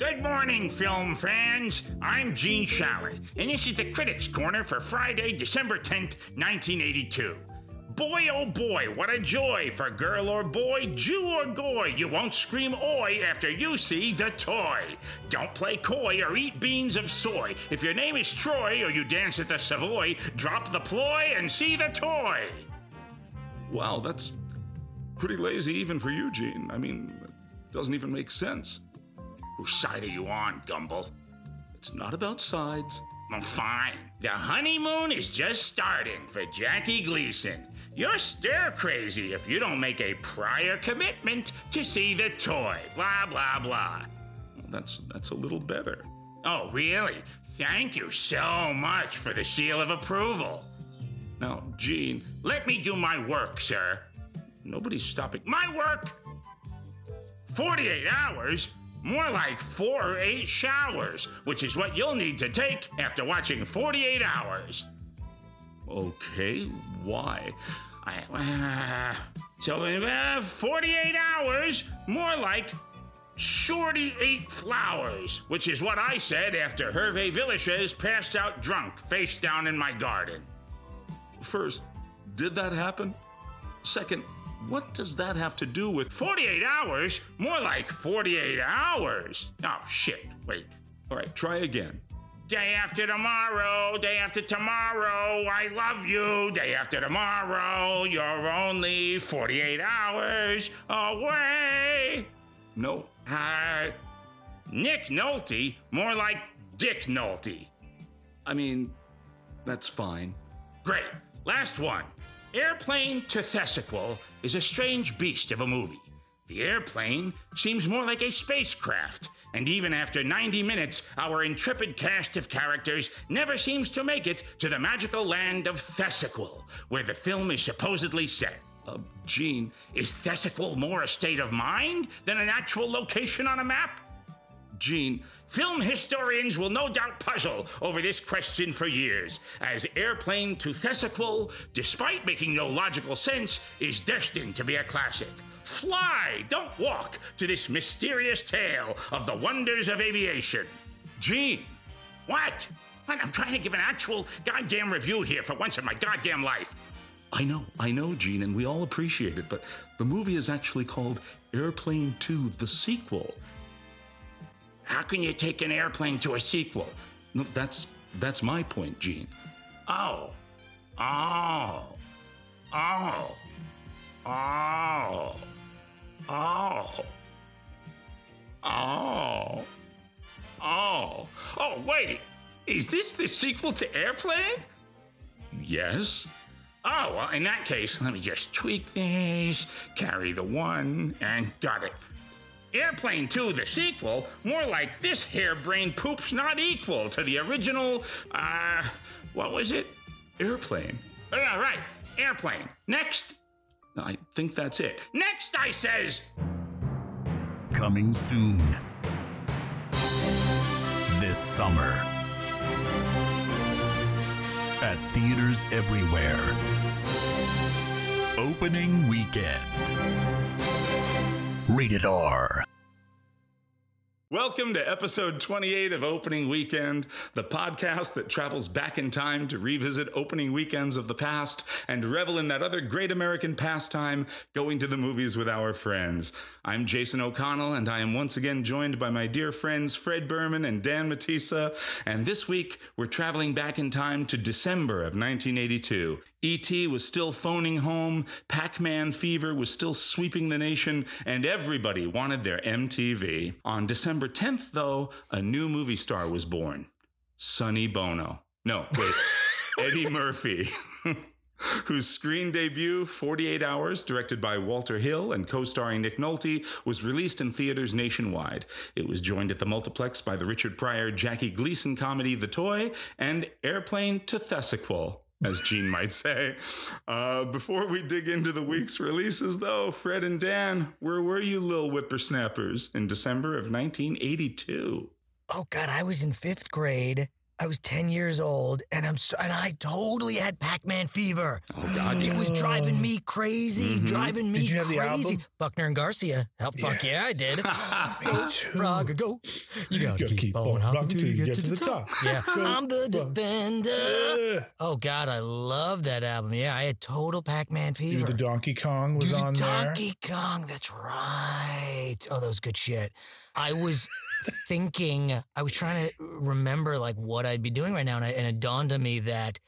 Good morning, film fans. I'm Gene Shalit, and this is the Critics Corner for Friday, December 10th, 1982. Boy, oh boy, what a joy for girl or boy, Jew or goy. You won't scream oi after you see the toy. Don't play coy or eat beans of soy. If your name is Troy or you dance at the Savoy, drop the ploy and see the toy. Wow, that's pretty lazy even for you, Gene. I mean, it doesn't even make sense. Whose side are you on, Gumbel? It's not about sides. Well, fine. The honeymoon is just starting for Jackie Gleason. You're stir crazy if you don't make a prior commitment to see the toy. Blah, blah, blah. Well, that's that's a little better. Oh, really? Thank you so much for the seal of approval. Now, Gene, Let me do my work, sir. nobody's stopping. My work? 48 hours? More like four or eight showers, which is what you'll need to take after watching 48 hours. Okay, why? I, uh, so, uh, 48 hours, more like Shorty ate flowers, which is what I said after Hervé Villechaize passed out drunk face down in my garden. First, did that happen? Second, what does that have to do with 48 hours? More like 48 hours. Oh, shit. Wait. All right, try again. Day after tomorrow, day after tomorrow, I love you. Day after tomorrow, you're only 48 hours away. No, Uh, Nick Nolte, more like Dick Nolte. I mean, that's fine. Great. Last one. Airplane to Thessaquil is a strange beast of a movie. The airplane seems more like a spacecraft, and even after 90 minutes, our intrepid cast of characters never seems to make it to the magical land of Thessaquil, where the film is supposedly set. Uh, Gene, Is Thessaquil more a state of mind than an actual location on a map? Gene, Film historians will no doubt puzzle over this question for years, as Airplane to Thessaquil, despite making no logical sense, is destined to be a classic. Fly, don't walk, to this mysterious tale of the wonders of aviation. Gene, What? What? I'm trying to give an actual goddamn review here for once in my goddamn life. I know, I know, Gene, and we all appreciate it, but the movie is actually called Airplane 2 The Sequel. How can you take an airplane to a sequel? No, that's that's my point, Gene. Oh, oh, oh, oh, oh, oh, oh. Oh, wait. Is this the sequel to Airplane? Yes. Oh, well, in that case, let me just tweak this, carry the one, and got it. Airplane 2, the sequel, more like this harebrained poop's not equal to the original, uh, what was it? Airplane. Oh, yeah, right. Airplane. Next. I think that's it. Next, I says. Coming soon. This summer. At theaters everywhere. Opening weekend. Rated R. Welcome to episode 28 of Opening Weekend, the podcast that travels back in time to revisit opening weekends of the past and revel in that other great American pastime, going to the movies with our friends. I'm Jason O'Connell, and I am once again joined by my dear friends Fred Berman and Dan Matissa. And this week, we're traveling back in time to December of 1982. E.T. was still phoning home, Pac Man fever was still sweeping the nation, and everybody wanted their MTV. On December 10th, though, a new movie star was born Sonny Bono. No, wait, Eddie Murphy. Whose screen debut, 48 Hours, directed by Walter Hill and co starring Nick Nolte, was released in theaters nationwide. It was joined at the multiplex by the Richard Pryor Jackie Gleason comedy The Toy and Airplane to Thessaquil as Gene might say. Uh, before we dig into the week's releases, though, Fred and Dan, where were you, little whippersnappers, in December of 1982? Oh God, I was in fifth grade. I was 10 years old and I'm so, and I totally had Pac-Man fever. Oh God, It was driving me crazy, Mhm. driving me Did you have the crazy. album? Buckner and Garcia. Hell, fuck yeah, I did. Me too. Frog, go. You gotta Gotta keep, on hopping till you get to the top. Yeah, Go, I'm the go. defender. Oh God, I love that album. Yeah, I had total Pac-Man fever. the Donkey Kong was Dude, on there. Donkey Kong. That's right. Oh, that was good shit. I was thinking, I was trying to remember like what I'd be doing right now, and, I, and it dawned on me that,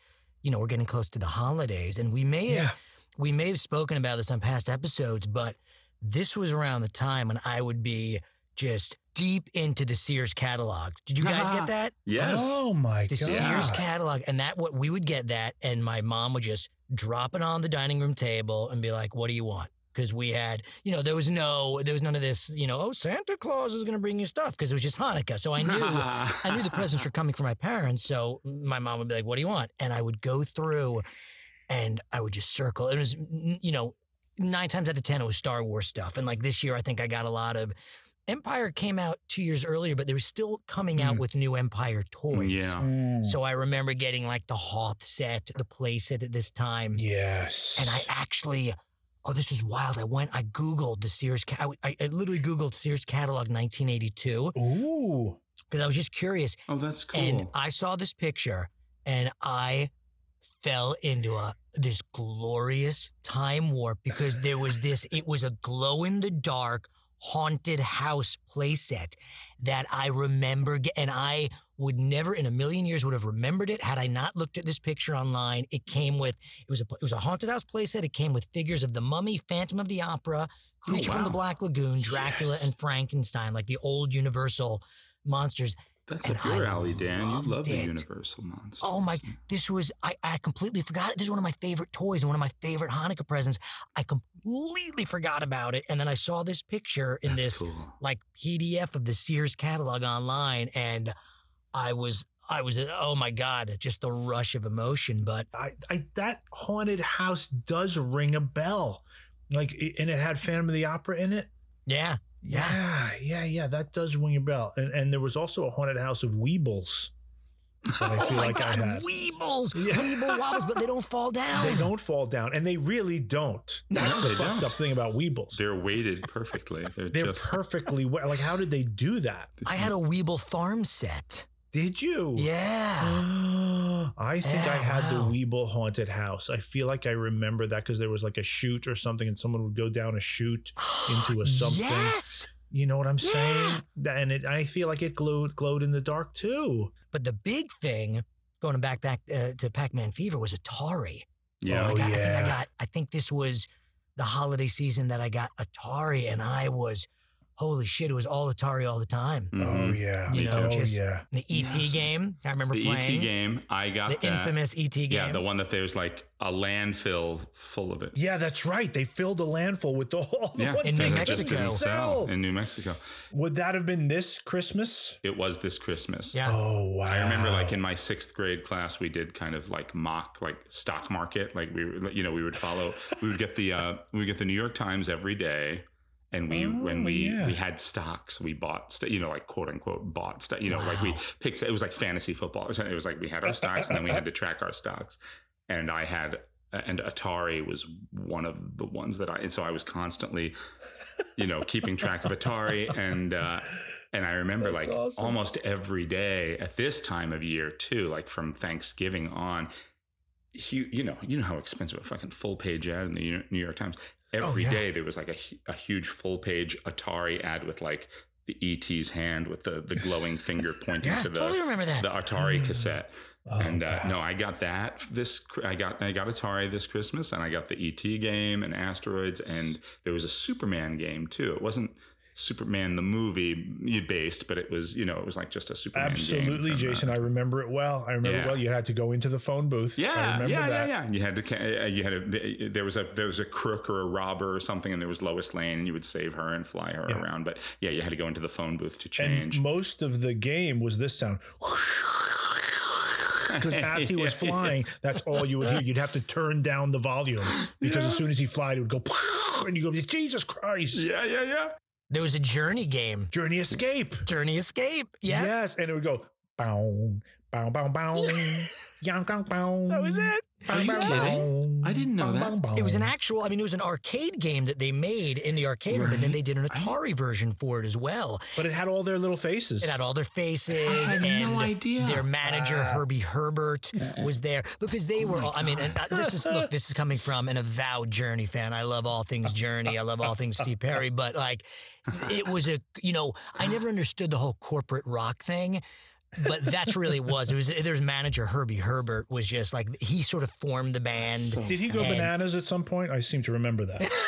you know, we're getting close to the holidays, and we may have, we may have spoken about this on past episodes, but this was around the time when I would be just deep into the Sears catalog. Did you guys get that? yes. Oh my the god. Sears catalog, and that what we would get that, and my mom would just drop it on the dining room table and be like, "What do you want?" Because we had, you know, there was no, there was none of this, you know, oh, Santa Claus is going to bring you stuff because it was just Hanukkah. So I knew, I knew the presents were coming from my parents. So my mom would be like, "What do you want?" And I would go through, and I would just circle. It was, you know, nine times out of ten it was Star Wars stuff, and like this year, I think I got a lot of. Empire came out two years earlier, but they were still coming out Mm. with new Empire toys. Yeah. Mm, So I remember getting like the Hoth set, the play set at this time. yes. And I actually, oh, this was wild. I went, I Googled the Sears, ca- I, I literally Googled Sears catalog 1982 Ooh. because I was just curious. Oh, that's cool. And I saw this picture and I fell into a this glorious time warp because there was this, it was a glow in the dark haunted house playset that I remember and I would never in a million years would have remembered it had I not looked at this picture online. It came with it was a it was a haunted house playset. It came with figures of the Mummy, Phantom of the Opera, oh, Creature from the. Black Lagoon, Dracula, Yes. and Frankenstein, like the old Universal monsters. that's and up your alley, Dan. You love the it. Universal monsters. Oh my! Mm. This was I, I completely forgot. it. This is one of my favorite toys and one of my favorite Hanukkah presents. I completely forgot about it, and then I saw this picture in That's this cool. like PDF of the Sears catalog online, and I was I was oh my god, just a rush of emotion. But I, I that haunted house does ring a bell. Like and it had Phantom of the Opera in it. yeah, Yeah, yeah, yeah. That does ring a bell. And and there was also a haunted house of Weebles. That I oh feel my like god, I had. Weebles, Yeah. Weeble wobbles, but they don't fall down. They don't fall down, and they really don't. That's No, the they fucked don't. up thing about Weebles. They're weighted perfectly. They're, They're just perfectly well. Like, how did they do that? I had a Weeble farm set. Did you? Yeah. I think I had wow. the Weeble haunted house. I feel like I remember that because there was like a chute or something, and someone would go down a chute into a something. Yes. You know what I'm Yeah. saying? That- And it, I feel like it glowed glowed in the dark too. But the big thing, going back back uh, to Pac-Man Fever, was Atari. yeah. Oh, I, got, I think I got. I think this was the holiday season that I got Atari, and I was, holy shit! It was all Atari all the time. Oh Mhm. yeah. You Me know, too. oh just yeah. the ET Yes. game. I remember The playing ET game. I got the that. infamous ET game. Yeah, the one that there's like a landfill full of it. Yeah, that's right. They filled a landfill with the all the Yeah, ones In they New because it couldn't just didn't Mexico. sell in New Mexico. Would that have been this Christmas? It was this Christmas. Yeah. Oh wow. I remember like in my sixth grade class, we did kind of like mock like stock market. Like we, you know, we would follow, we would get the, uh, we would get the New York Times every day. And we, Oh, when we, yeah. we had stocks, we bought, st- you know, like quote unquote bought stuff, you know, like we picked, it was like fantasy football. It was like we had our stocks and then we had to track our stocks. And I had, and Atari was one of the ones that I, and so I was constantly, you know, keeping track of Atari and, uh, and I remember That's like awesome. almost every day at this time of year too, like from Thanksgiving on, you, you know, you know how expensive a fucking full page ad in the New York Times. Every day Oh, yeah. there was like a, a huge full page Atari ad with like the ET's hand with the, the glowing finger pointing Yeah, to the, totally remember that. the Atari cassette. Oh, and uh, wow. no, I got that this. I got I got Atari this Christmas, and I got the ET game and Asteroids, and there was a Superman game too. It wasn't Superman the movie you based, but it was you know it was like just a Superman. Absolutely, Jason. I remember it well. I remember Yeah. well. You had to go into the phone booth. I yeah, remember yeah, that. yeah, yeah. You had to, uh, you had a, there was a, there was a crook or a robber or something, and there was Lois Lane, and you would save her and fly her Yeah. around. But yeah, you had to go into the phone booth to And change. most of the game was this sound. Because as he was Yeah. flying, that's all you would hear. You'd have to turn down the volume because as soon as he flied, it would go, and you go, Jesus Christ. yeah, yeah, yeah. There was a Journey game, Journey Escape. Journey Escape. Yeah. Yes. And it would go, bow, Bow, bow, bow. Yang, gang, bow. That was it. Bow, Are you kidding? I didn't know that. bow, bow. It was an actual, I mean, it was an arcade game that they made in the arcade room, and then they did an Atari version for it as well. But it had all their little faces. It had all their faces, I had and no idea. their manager Herbie Herbert was there because they were. all, I mean, and uh, this is look, this is coming from an avowed Journey fan. I love all things Journey. I love all things Steve Perry, but like, it was a you know, I never understood the whole corporate rock thing. But that's really was it was there's manager Herbie Herbert was just like he sort of formed the band. Did he go And- bananas at some point? I seem to remember that.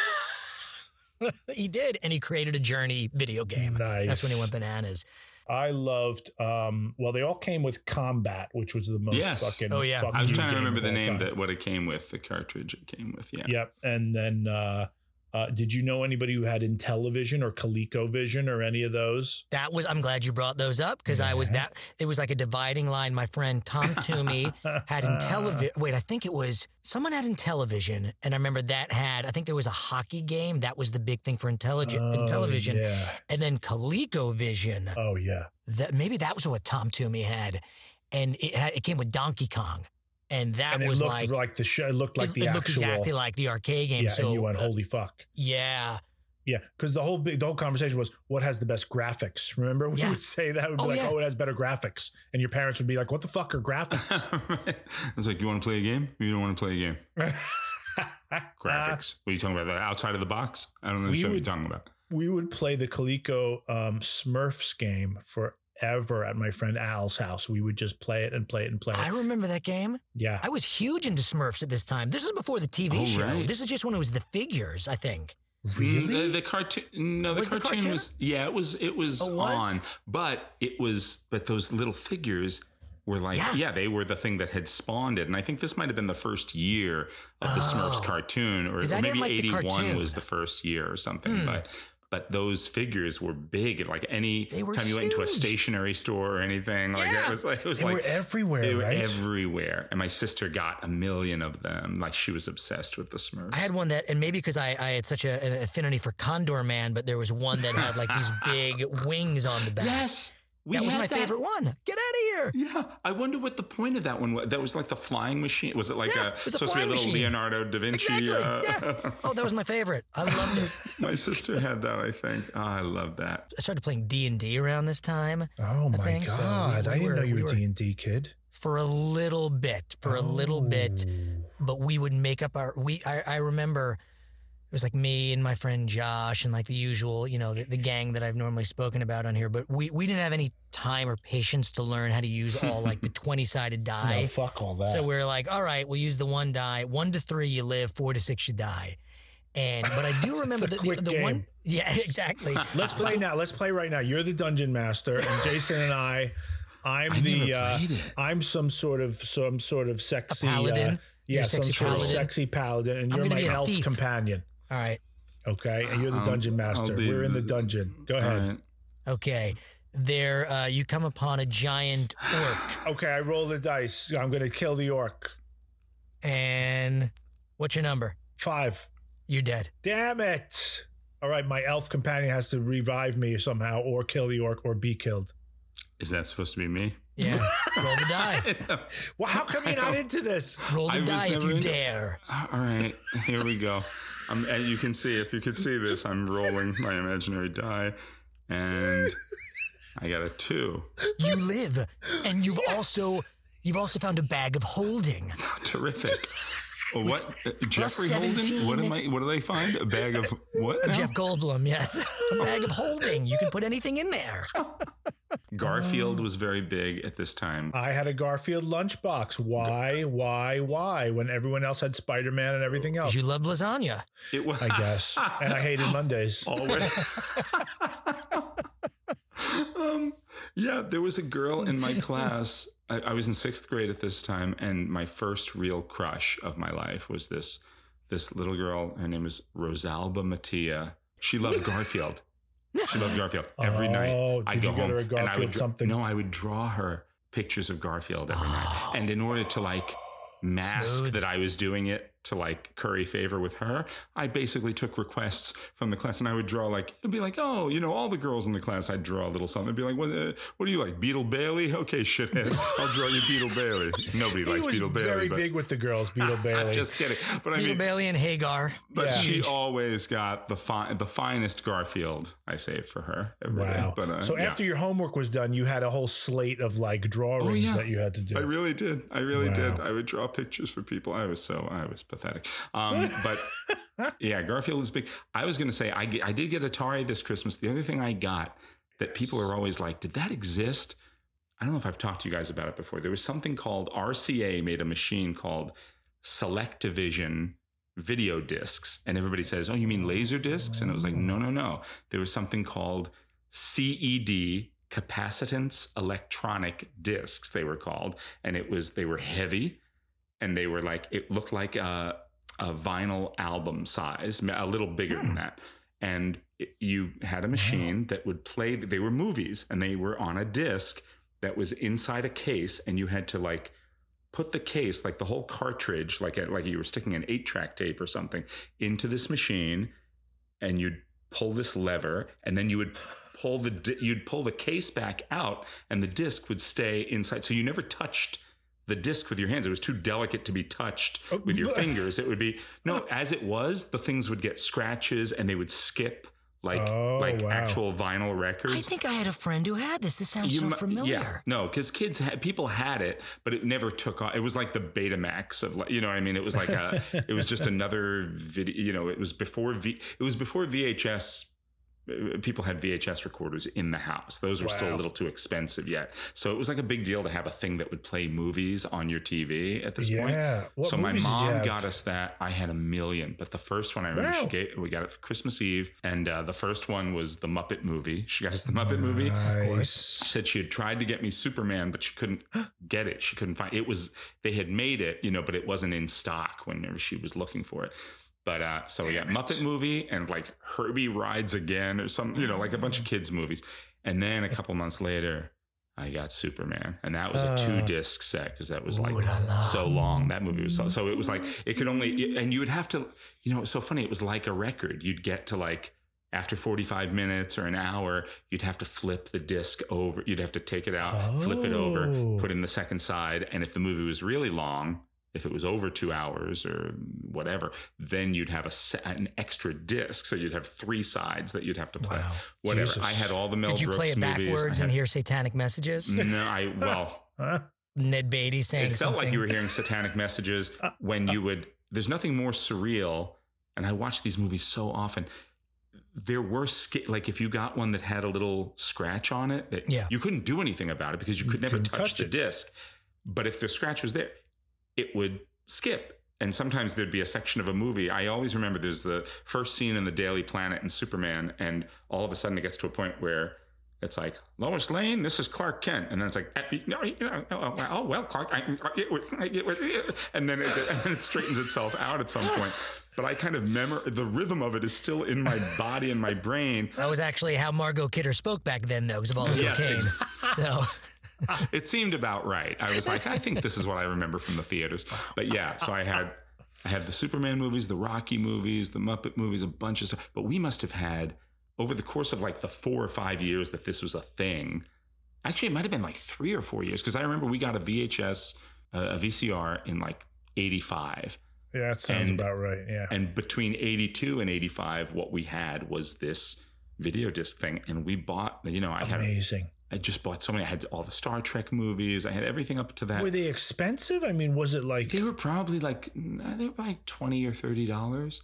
he did, and he created a Journey video game. Nice. That's when he went bananas. I loved. Um, well, they all came with Combat, which was the most Yes. fucking. Oh, yeah. fucking I was trying to remember the name time. that what it came with, the cartridge it came with. Yeah. Yep. And then, uh, uh, did you know anybody who had Intellivision or ColecoVision or any of those? That was I'm glad you brought those up because I was that it was like a dividing line. My friend Tom Toomey had Intellivision. Wait, I think it was someone had Intellivision, and I remember that had I think there was a hockey game that was the big thing for Intellivision. Oh, Intellivision, Yeah. and then ColecoVision. Oh yeah. That maybe that was what Tom Toomey had, and it had, it came with Donkey Kong, and that and it was looked like. like, the show. It looked like it, the it looked actual. exactly like the arcade game. yeah. so and you went, uh, holy fuck. yeah, Yeah, because the whole big, the whole conversation was what has the best graphics. Remember, we Yeah. would say that would be Oh, like, yeah. "Oh, it has better graphics," and your parents would be like, "What the fuck are graphics?" it's like you want to play a game? You don't want to play a game. Graphics. what are you talking about? The outside of the box? I don't know what you're talking about. we would play the Coleco um, Smurfs game forever at my friend Al's house. We would just play it and play it and play it. I remember that game. yeah, I was huge into Smurfs at this time. This is before the TV Oh, show. right. This is just when it was the figures, I think. Mm, The, the cartoon. No, the Was the cartoon, cartoon? was. Yeah, it was. It was, Oh, was? on, but it was. But those little figures were like, Yeah. yeah. they were the thing that had spawned it, and I think this might have been the first year of the Smurfs Oh. cartoon, or, 'Cause or maybe like eighty one. Was the first year or something, but. But those figures were big. Like any time you went into a huge. stationery store or anything, like Yeah. it was like it was they like were everywhere, they were right? everywhere. And my sister got a million of them. Like she was obsessed with the Smurfs. I had one that, and maybe because I, I had such a, an affinity for Condorman, but there was one that had like these big wings on the back. yes, we that was had my favorite one. Get out of here. Yeah, I wonder what the point of that one was. That was like the flying machine. Was it like Yeah, a it was a supposed to be a little machine. Leonardo da Vinci? Exactly. uh, yeah. Oh, that was my favorite. I loved it. my sister had that. I think. Oh, I love that. I started playing D and D around this time oh my think so. We- god, we I didn't were- know you we were were- D and D kid. for a little bit, for a little bit. Oh. but we would make up our we I, I remember it was like me and my friend Josh and like the usual, you know, the, the gang that I've normally spoken about on here, but we we didn't have any time or patience to learn how to use all like the 20-sided die. No, fuck all that. so we are like, all right, we'll use the one die. 1 to 3 you live, 4 to 6 you die. And but I do remember the, the, the one Yeah, exactly. Let's play now. Let's play right now. You're the dungeon master, and Jason and I. I'm I the. Uh. I'm some sort of some sort of sexy. paladin? Uh, yeah, a some sexy sort of paladin? sexy paladin, and I'm you're my be a elf thief. companion. All right. Okay, and you're the I'll- dungeon master. We're in the the- dungeon. Go ahead. right. Okay. There uh, you come upon a giant orc Okay, I roll the dice. I'm going to kill the orc. and what's your number? Five. You're dead. Damn it! All right, my elf companion has to revive me somehow, or kill the orc, or be killed. Is that supposed to be me? Yeah. Roll the die. Well, how come you're not into this? Roll the was die if you into- dare. All right, here we go. Um, and you can see if you could see this, I'm rolling my imaginary die, and I got a two. You live, and you've also you've also found a bag of holding. Terrific. Well, what uh, Jeffrey Holden? What am I? What do they find? A bag of what? now? Jeff Goldblum, yes, a bag of holding. You can put anything in there. Garfield was very big at this time. I had a Garfield lunchbox. Why, why, why? When everyone else had Spider Man and everything else. You love lasagna. It was I guess. and I hated Mondays. always. um, yeah, there was a girl in my class. I, I was in sixth grade at this time, and my first real crush of my life was this this little girl. Her name was Rosalba Mattia. She loved Garfield. She loved Garfield every Oh, night. I'd did go home and I Garfield would something? No, I would draw her pictures of Garfield every night, and in order to like mask Smooth. that I was doing it to like curry favor with her, I basically took requests from the class and I would draw like, it'd be like, oh, you know, all the girls in the class, I'd draw a little something. It'd be like, what, uh, what do you like? Beetle Bailey? Okay, shithead. I'll draw you Beetle Bailey. Nobody He likes was Beetle Bailey. very but- big with the girls, Beetle Bailey. Just kidding. But I Peter mean, Bailey and Hagar. but Yeah. she always got the fi- the finest Garfield I saved for her. every day. wow. But, uh, so yeah. after your homework was done, you had a whole slate of like drawings Oh, yeah. that you had to do. I really did. I really did. I would draw pictures for people. I was so I was pathetic. Um, but yeah, Garfield is big. I was going to say I I did get Atari this Christmas. The other thing I got that people are always like, did that exist? I don't know if I've talked to you guys about it before. There was something called RCA made a machine called SelectaVision video discs, and everybody says, "Oh, you mean laser discs?" And it was like, no, no, no. There was something called CED capacitance electronic discs they were called and it was they were heavy and they were like it looked like a, a vinyl album size a little bigger than hmm. that. And it- you had a machine that would play they were movies and they were on a disc that was inside a case and you had to like put the case like the whole cartridge like a, like you were sticking an 8 track tape or something into this machine and you'd pull this lever and then you would pull the di- you'd pull the case back out and the disc would stay inside. So you never touched the disc with your hands it was too delicate to be touched oh, with your fingers it would be no as it was the things would get scratches and they would skip like Oh, like wow. actual vinyl records I think I had a friend who had this. This sounds so mu- familiar. Yeah, no, because kids had people had it, but it never took off. It was like the Betamax of, like, you know, what I mean, it was like a, it was just another video. You know, it was before V. It was before VHS. People had VHS recorders in the house. Those were still a little too expensive yet. So it was like a big deal to have a thing that would play movies on your TV at this point. Yeah. What so my movies did you mom got us that. I had a million, but the first one I remember she Wow. gave, we got it for Christmas Eve, and uh, the first one was the Muppet movie. She got us the Muppet movie. Nice. She said she had tried to get me Superman, but she couldn't get it. She couldn't find it. Was they had made it, you know, but it wasn't in stock whenever she was looking for it. But uh, so yeah, Muppet movie and like Herbie rides again or some, you know, like a bunch of kids movies. And then a couple months later, I got Superman, and that was a two disc set because that was like so long. That movie was so, so it was like it could only and you would have to, you know, it's so funny. It was like a record. You'd get to like after 45 minutes or an hour, you'd have to flip the disc over. You'd have to take it out, flip it over, Oh. put in the second side. And if the movie was really long, if it was over two hours or whatever, then you'd have a se- an extra disc. So you'd have three sides that you'd have to play. Wow. Whatever. Jesus. I had all the Mel Did you Brooks play it movies. backwards I and hear satanic messages? No, I well, Huh? Ned Beatty saying it felt something. like you were hearing satanic messages uh, when you uh. would. There's nothing more surreal, and I watch these movies so often. There were sk- like if you got one that had a little scratch on it that Yeah. you couldn't do anything about it because you could never touch, touch the disc. But if the scratch was there, it would skip. And sometimes there'd be a section of a movie. I always remember there's the first scene in the Daily Planet and Superman, and all of a sudden it gets to a point where it's like Lois Lane, this is Clark Kent, and then it's like, "Eh, no, oh, well, oh, Clark, I, it was, it was, and then it, and then it straightens itself out at some point. But I kind of memor the rhythm of it is still in my body and my brain. that was actually how Margot Kidder spoke back then, though, because of all the Yes, cocaine. so it seemed about right. I was like, I think this is what I remember from the theaters. But yeah, so I had I had the Superman movies, the Rocky movies, the Muppet movies, a bunch of stuff. But we must have had over the course of like the four or five years that this was a thing. Actually, it might have been like three or four years because I remember we got a VHS, uh, a VCR in like '85. Yeah, that sounds And- about right. Yeah. And between 82 and 85, what we had was this video disc thing. And we bought, you know, I had, Amazing. I just bought so many. I had all the Star Trek movies. I had everything up to that. Were they expensive? I mean, was it like They were probably like they were like twenty or thirty dollars.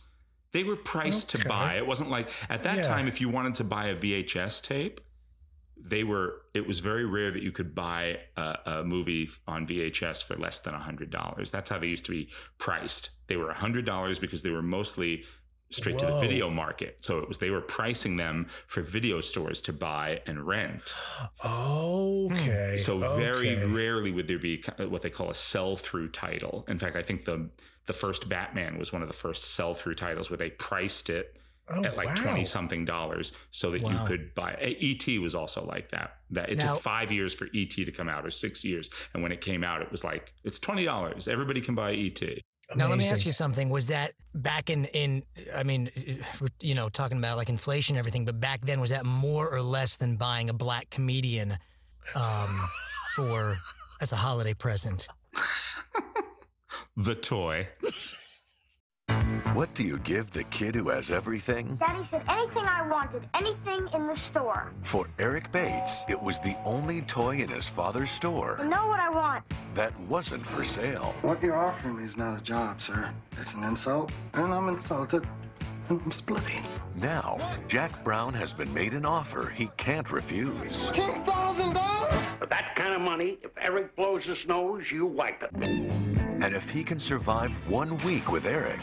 They were priced Okay. to buy. It wasn't like at that Yeah. time if you wanted to buy a VHS tape, they were. It was very rare that you could buy a, a movie on VHS for less than hundred dollars. That's how they used to be priced. They were hundred dollars because they were mostly straight to the video market. So it was they were pricing them for video stores to buy and rent. okay? So very rarely would there be uh, what they call a sell-through title. In fact, I think the the first Batman was one of the first sell-through titles where they priced it Oh, at like wow. twenty something dollars so that you could buy. ET was also like that. That it Now- took five years for ET to come out, or six years, and when it came out, it was like it's twenty dollars. Everybody can buy E ET. Now let me ask you something. Was that back in in I mean, you know, talking about like inflation and everything, but back then was that more or less than buying a black comedian um, for as a holiday present? The toy. What do you give the kid who has everything? Daddy said anything I wanted, anything in the store. For Eric Bates, it was the only toy in his father's store. I store know what I want. that wasn't for sale. What you're offering me is not a job, sir. It's an insult, and I'm insulted, and I'm splitting. Now, Jack Brown has been made an offer he can't refuse. Ten thousand dollars? For that kind of money, if Eric blows his nose, you wipe it. And if he can survive one week with Eric,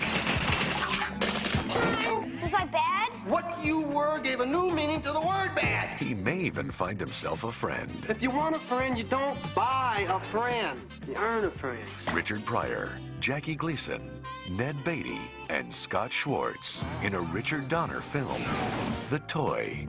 Was I bad? What you were gave a new meaning to the word bad. he may even find himself a friend. If you want a friend, you don't buy a friend. You earn a friend. Richard Pryor, Jackie Gleason, Ned Beatty, and Scott Schwartz in a Richard Donner film, The Toy.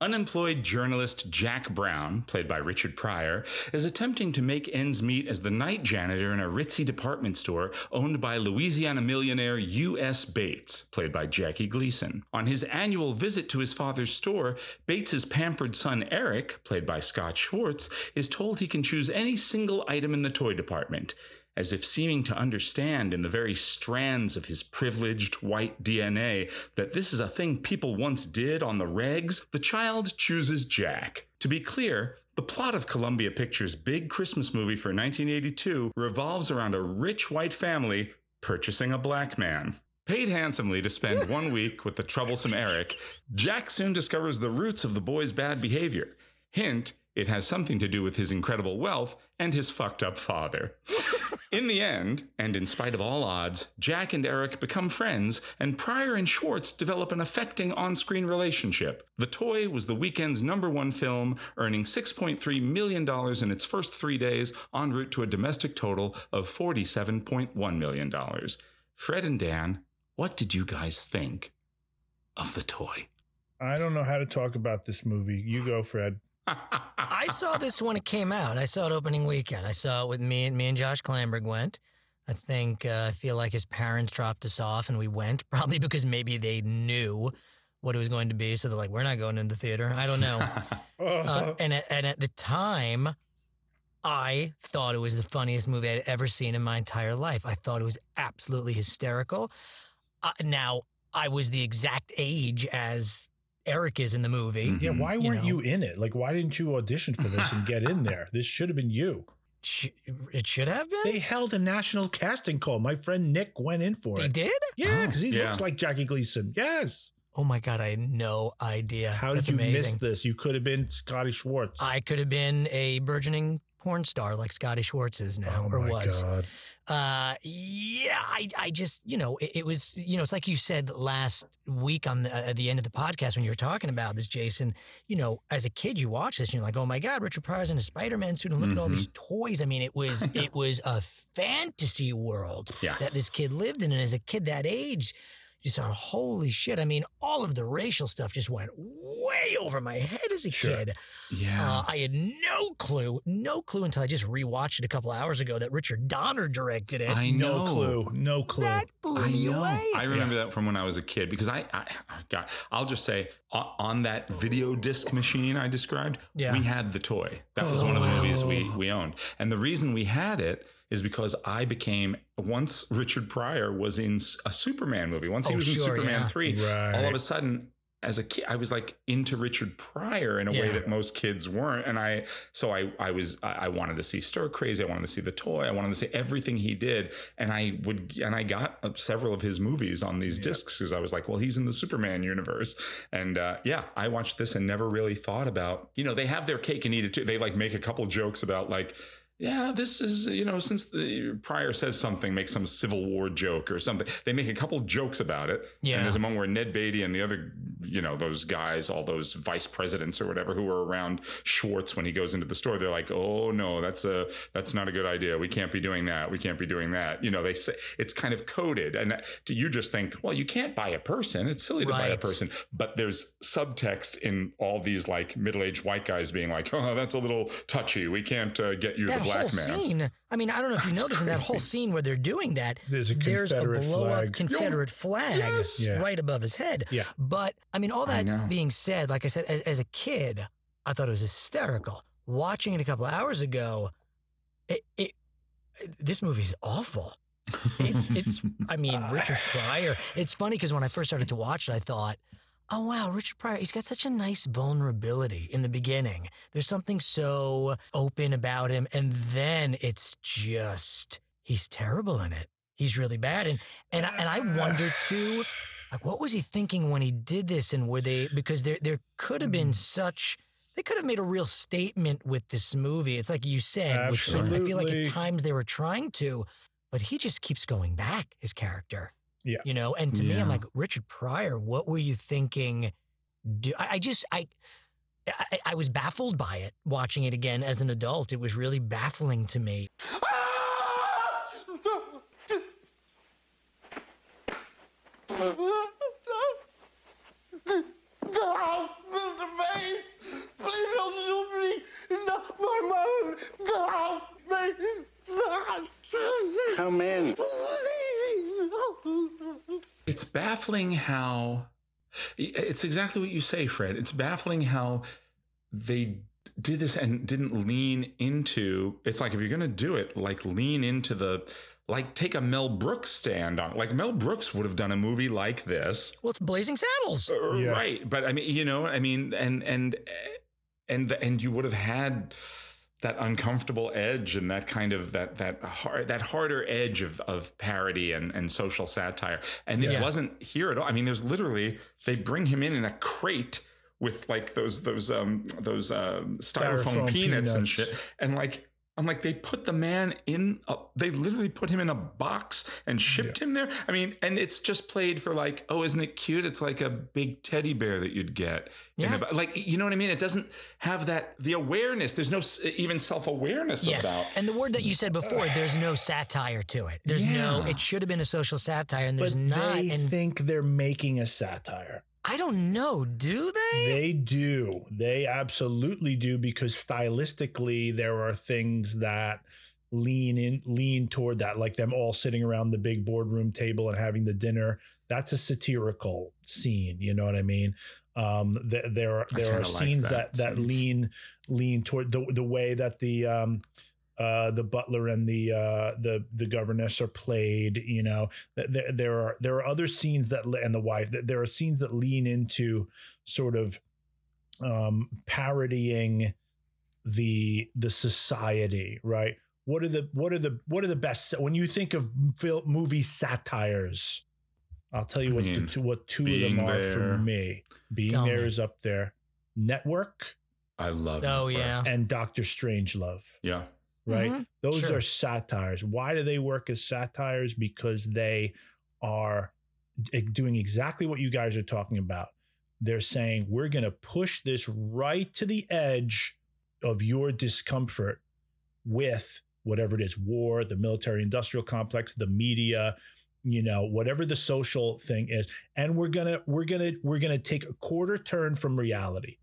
Unemployed journalist Jack Brown, played by Richard Pryor, is attempting to make ends meet as the night janitor in a ritzy department store owned by Louisiana millionaire U.S. Bates, played by Jackie Gleason. On his annual visit to his father's store, Bates's pampered son Eric, played by Scott Schwartz, is told he can choose any single item in the toy department. As if seeming to understand in the very strands of his privileged white DNA that this is a thing people once did on the regs, the child chooses Jack. To be clear, the plot of Columbia Pictures' big Christmas movie for 1982 revolves around a rich white family purchasing a black man. Paid handsomely to spend one week with the troublesome Eric, Jack soon discovers the roots of the boy's bad behavior. Hint, it has something to do with his incredible wealth and his fucked up father. in the end, and in spite of all odds, Jack and Eric become friends, and Pryor and Schwartz develop an affecting on screen relationship. The Toy was the weekend's number one film, earning $6.3 million in its first three days, en route to a domestic total of $47.1 million. Fred and Dan, what did you guys think of The Toy? I don't know how to talk about this movie. You go, Fred. I saw this when it came out. I saw it opening weekend. I saw it with me and me and Josh Clamberg went. I think uh, I feel like his parents dropped us off and we went probably because maybe they knew what it was going to be. So they're like, we're not going into the theater. I don't know. uh, and at, and at the time, I thought it was the funniest movie I'd ever seen in my entire life. I thought it was absolutely hysterical. Uh, now I was the exact age as Eric is in the movie. yeah, mm-hmm. why weren't know. you in it? Like, why didn't you audition for this and get in there? This should have been you. It should have been. They held a national casting call. My friend Nick went in for They it. They did? Yeah, oh, because he Yeah. looks like Jackie Gleason. Yes. Oh my god, I had no idea. How That's did you amazing. miss this? You could have been Scotty Schwartz. I could have been a burgeoning porn star like Scotty Schwartz is now, oh or my was. God. Uh, yeah, I, I just, you know, it, it was, you know, it's like you said last week on the, at the end of the podcast when you were talking about this, Jason. You know, as a kid, you watch this and you're like, oh my God, Richard Pryor's in a Spider-Man suit, and look at all these toys. I mean, it was, it was a fantasy world Yeah. that this kid lived in, and as a kid that age. You thought, holy shit. I mean, all of the racial stuff just went way over my head as a kid. Yeah. Uh, I had no clue, no clue until I just rewatched it a couple hours ago that Richard Donner directed it. I No know. clue. No clue. that blew I me know. away. I remember that from when I was a kid because I, I got. I'll just say o- on that video disc machine I described, Yeah. we had the toy. That was one of the movies we we owned, and the reason we had it is because I became once Richard Pryor was in a Superman movie. Once he Oh, was in Superman yeah. three, Right. all of a sudden. As a kid, I was like into Richard Pryor in a way that most kids weren't, and I so I I was I wanted to see Stir Crazy, I wanted to see the toy, I wanted to see everything he did, and I would and I got uh, several of his movies on these discs because I was like, well, he's in the Superman universe, and uh, yeah, I watched this and never really thought about you know they have their cake and eat it too. They like make a couple jokes about like. Yeah, this is you know since the Pryor says something, make some Civil War joke or something. They make a couple jokes about it. Yeah. and there's a moment where Ned Beatty and the other, you know, those guys, all those vice presidents or whatever who were around Schwartz when he goes into the store, they're like, "Oh no, that's a that's not a good idea. We can't be doing that. We can't be doing that." You know, they say it's kind of coded, and that- you just think, well, you can't buy a person. It's silly to buy a person, but there's subtext in all these like middle aged white guys being like, "Oh, that's a little touchy. We can't uh, get you that the black whole man. scene. I mean, I don't know if you noticed in that whole scene where they're doing that. There's a there's a Confederate blow up flag. Confederate flag yes. Yeah. right above his head. Yeah. But I mean, all that being said, like I said, as, as a kid, I thought it was hysterical. Watching it a couple of hours ago, it, it this movie's awful. It's it's. I mean, Richard Pryor. It's funny because when I first started to watch it, I thought, "Oh wow, Richard Pryor. He's got such a nice vulnerability in the beginning. There's something so open about him, and then it's just he's terrible in it. He's really bad, and and I- and I wonder too, like what was he thinking when he did this, and were they because there there could have been hmm. such. They could have made a real statement with this movie. It's like you said, which I feel like at times they were trying to, but he just keeps going back, his character. Yeah. You know, and to me, I'm like, Richard Pryor, what were you thinking? Do I, I just I, I I was baffled by it watching it again as an adult. It was really baffling to me. No, Mr. Bain, please don't shoot me. No, my mom. No, please. Come in. It's baffling how it's exactly what you say, Fred. It's baffling how they did this and didn't lean into it's like if you're gonna do it, like lean into the like take a Mel Brooks stand on it. Like Mel Brooks would have done a movie like this. Well, it's Blazing Saddles. Uh, Yeah. Right. But I mean, you know, I mean, and and and and you would have had that uncomfortable edge and that kind of that that hard that harder edge of of parody and and social satire. And it wasn't here at all. I mean, there's literally they bring him in in a crate with like those those um those um styrofoam, Styrofoam peanuts, and shit. And like I'm like, they put the man in, a, they literally put him in a box and shipped him there. I mean, and it's just played for like, oh, isn't it cute? It's like a big teddy bear that you'd get. Yeah. a like, you know what I mean? It doesn't have that, the awareness. There's no even self awareness Yes. about. And the word that you said before, there's no satire to it. There's no, it should have been a social satire and But there's not. they And think they're making a satire. I don't know, do they? They do. They absolutely do because stylistically there are things that lean in lean toward that like them all sitting around the big boardroom table and having the dinner. That's a satirical scene, you know what I mean? Um th- there are there are kinda like scenes that that that lean lean toward the the way that the um uh, the butler and the uh, the the governess are played. You know, there there are there are other scenes that and the wife. There are scenes that lean into sort of um, parodying the the society, right? What are the what are the what are the best when you think of film movie satires? I'll tell you I what mean, the two, what two of them are for me. Being Tell there me. is up there. Network I love Oh, Network. yeah. and Doctor Strangelove. Yeah. Right? Mhm. Those Sure. are satires. Why do they work as satires? Because they are doing exactly what you guys are talking about. They're saying, we're going to push this right to the edge of your discomfort with whatever it is war, the military industrial complex, the media, you know, whatever the social thing is. And we're going to, we're going to, we're going to take a quarter turn from reality,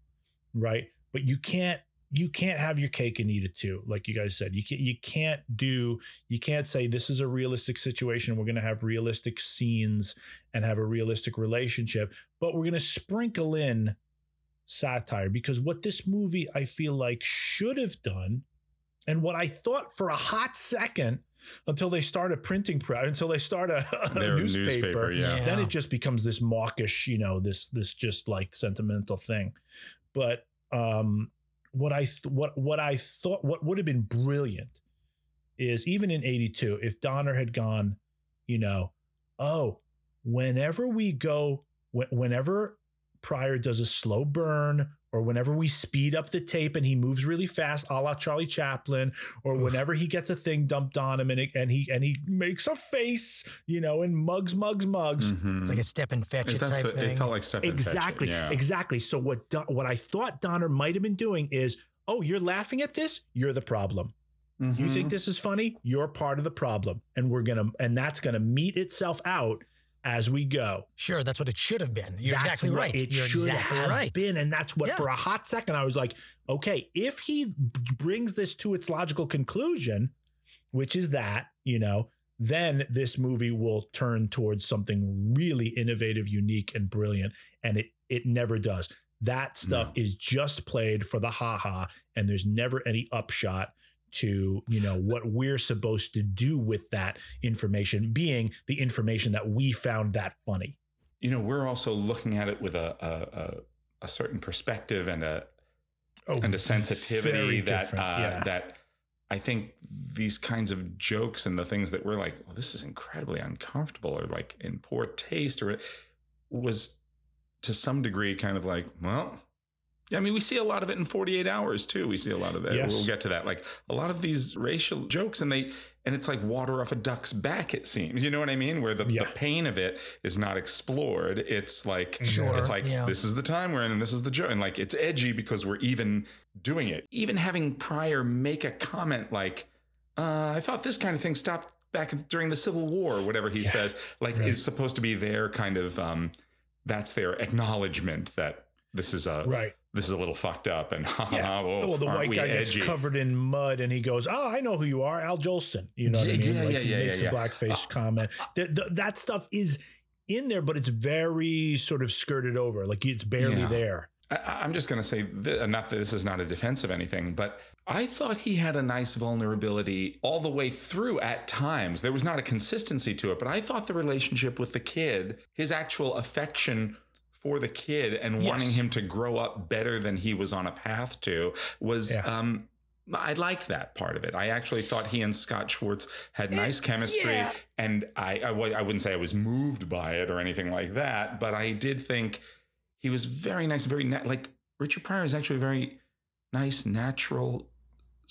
right? But you can't you can't have your cake and eat it too like you guys said you can't you can't do you can't say this is a realistic situation we're going to have realistic scenes and have a realistic relationship but we're going to sprinkle in satire because what this movie i feel like should have done and what i thought for a hot second until they start a printing press until they start a, a newspaper, newspaper, yeah. Yeah. then it just becomes this mawkish you know this this just like sentimental thing but um what i th- what what i thought what would have been brilliant is even in 82 if donner had gone you know oh whenever we go wh- whenever pryor does a slow burn or whenever we speed up the tape and he moves really fast, a la Charlie Chaplin, or whenever he gets a thing dumped on him and, it, and he and he makes a face, you know, and mugs, mugs, mugs. Mhm. It's like a Stepin Fetchit type what- thing. It felt like Stepin Fetchit, Exactly, Yeah. exactly. So what Don- what I thought Donner might have been doing is, oh, you're laughing at this, you're the problem. You Mhm. think this is funny, you're part of the problem, and we're gonna and that's gonna meet itself out as we go. Sure, that's what it should have been. You're That's exactly what right. It You're should exactly have right. been, and that's what Yeah. for a hot second I was like, okay, if he b- brings this to its logical conclusion, which is that you know, then this movie will turn towards something really innovative, unique, and brilliant, and it it never does. That stuff is just played for the haha, and there's never any upshot to you know what we're supposed to do with that information being the information that we found that funny you know, we're also looking at it with a a, a, a certain perspective and a Oh, and a sensitivity that uh, yeah. that I think these kinds of jokes and the things that we're like, well, this is incredibly uncomfortable or like in poor taste or was to some degree kind of like, well, I mean, we see a lot of it in 48 hours too. We see a lot of that. Yes. We'll get to that. Like a lot of these racial jokes and they, and it's like water off a duck's back, it seems. You know what I mean? Where the, Yeah. the pain of it is not explored. It's like, Sure, it's like, yeah. this is the time we're in and this is the joke. And like, it's edgy because we're even doing it. Even having Pryor make a comment like, uh, I thought this kind of thing stopped back during the Civil War, or whatever he says, like right. is supposed to be their kind of, um, that's their acknowledgement that this is a, right this is a little fucked up and ha yeah. ha, whoa, well, the white we guy gets covered in mud and he goes, "Oh, I know who you are, Al Jolson." You know what I mean? yeah, like yeah, he yeah, makes yeah, a yeah. blackface uh, comment. Uh, that th- that stuff is in there, but it's very sort of skirted over. Like it's barely Yeah. there. I, I'm just going to say, th- not that this is not a defense of anything, but I thought he had a nice vulnerability all the way through at times. There was not a consistency to it, but I thought the relationship with the kid, his actual affection for the kid and Yes. wanting him to grow up better than he was on a path to was. Yeah. Um, I liked that part of it. I actually thought he and Scott Schwartz had nice chemistry, yeah. and I, I I wouldn't say I was moved by it or anything like that, but I did think he was very nice, very na- like Richard Pryor is actually a very nice, natural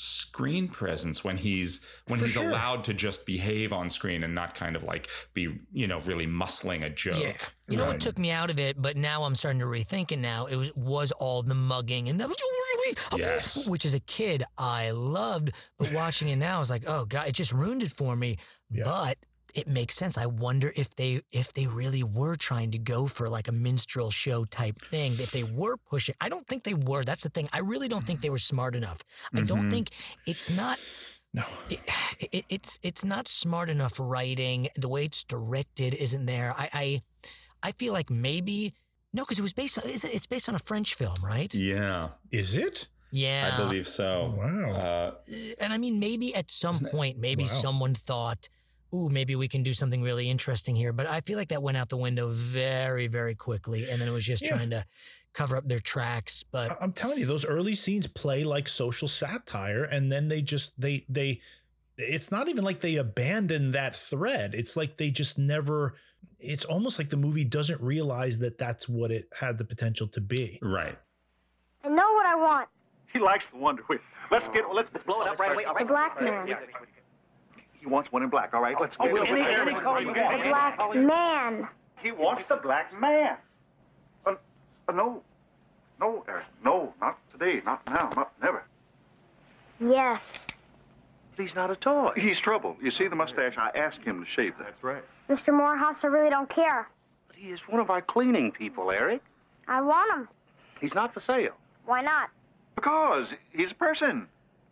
screen presence when he's when For he's sure. allowed to just behave on screen and not kind of like be you know really muscling a joke. Yeah. You know what took me out of it, but now I'm starting to rethink it now. It was was all the mugging and that was Yes. which as a kid I loved, but watching it now I was like, oh god, it just ruined it for me. Yeah. But it makes sense. I wonder if they if they really were trying to go for like a minstrel show type thing. If they were pushing, I don't think they were. That's the thing. I really don't think they were smart enough. I don't Mhm. think it's not No. it, it, it's it's not smart enough writing. The way it's directed isn't there. I I, I feel like maybe no, because it was based on is it, it's based on a French film, right? Yeah, Is it? Yeah, I believe so. Wow. Uh, And I mean, maybe at some point, maybe wow. someone thought, "Ooh, maybe we can do something really interesting here." But I feel like that went out the window very, very quickly, and then it was just Yeah. trying to cover up their tracks. But I- I'm telling you, those early scenes play like social satire, and then they just they they. It's not even like they abandon that thread. It's like they just never. It's almost like the movie doesn't realize that that's what it had the potential to be. right. I know what I want. He likes the Wonder Wheel. Let's get let's, let's blow it up right away. The black man. He wants one in black. All right, let's get we'll any- any color you want. The black man. He wants the black man. Uh, uh, no, no, Eric, no, not today, not now, not never. Yes. He's not a toy. He's trouble. You see the mustache? I asked him to shave that. That's right. Mr. Morehouse, I really don't care. But he is one of our cleaning people, Eric. I want him. He's not for sale. Why not? Because he's a person.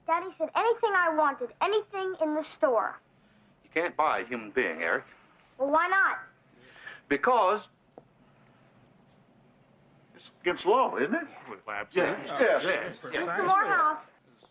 Daddy said anything I wanted, anything in the store. You can't buy a human being, Eric. Well, why not? Because It's against law, isn't it? Yeah. Yes. Mr. Morehouse,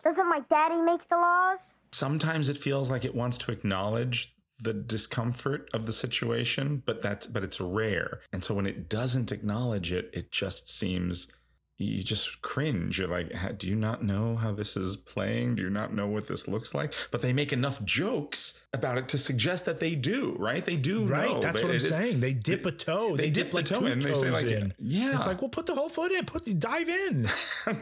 doesn't my daddy make the laws? Sometimes it feels like it wants to acknowledge the discomfort of the situation, but that's but it's rare. And so when it doesn't acknowledge it, it just seems you just cringe. You're like, do you not know how this is playing? Do you not know what this looks like? But they make enough jokes about it to suggest that they do, right? They do Right, know. that's They- what I'm it is- saying. They dip a toe. They, they dip, dip the like toe two in. They say, toes like, in. yeah. it's like, well, put the whole foot in. Put the dive in.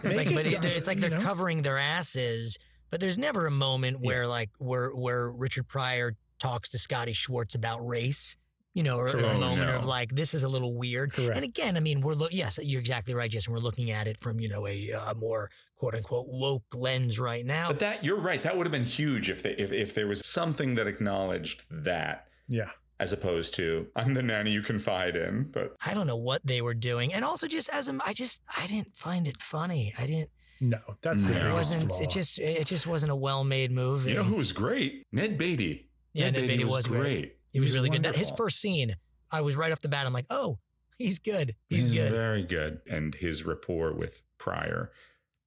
It's like, it, but it, it's like they're know? covering their asses. But there's never a moment where like where where Richard Pryor talks to Scotty Schwartz about race. You know, or, or a moment No. of like this is a little weird. Correct. And again, I mean, we're look. Yes, you're exactly right, Jason. We're looking at it from you know a uh, more quote unquote woke lens right now. But that you're right. That would have been huge if they if, if there was something that acknowledged that. Yeah. as opposed to I'm the nanny you confide in. But I don't know what they were doing, and also just as a, I just I didn't find it funny. I didn't. No, that's the No. It wasn't. flaw. It just. It just wasn't a well-made movie. you know who was great? Ned Beatty. Yeah, Ned Beatty was great. He was really good. That his first scene, I was right off the bat. I'm like, oh, he's good. He's good. Very good. And his rapport with Pryor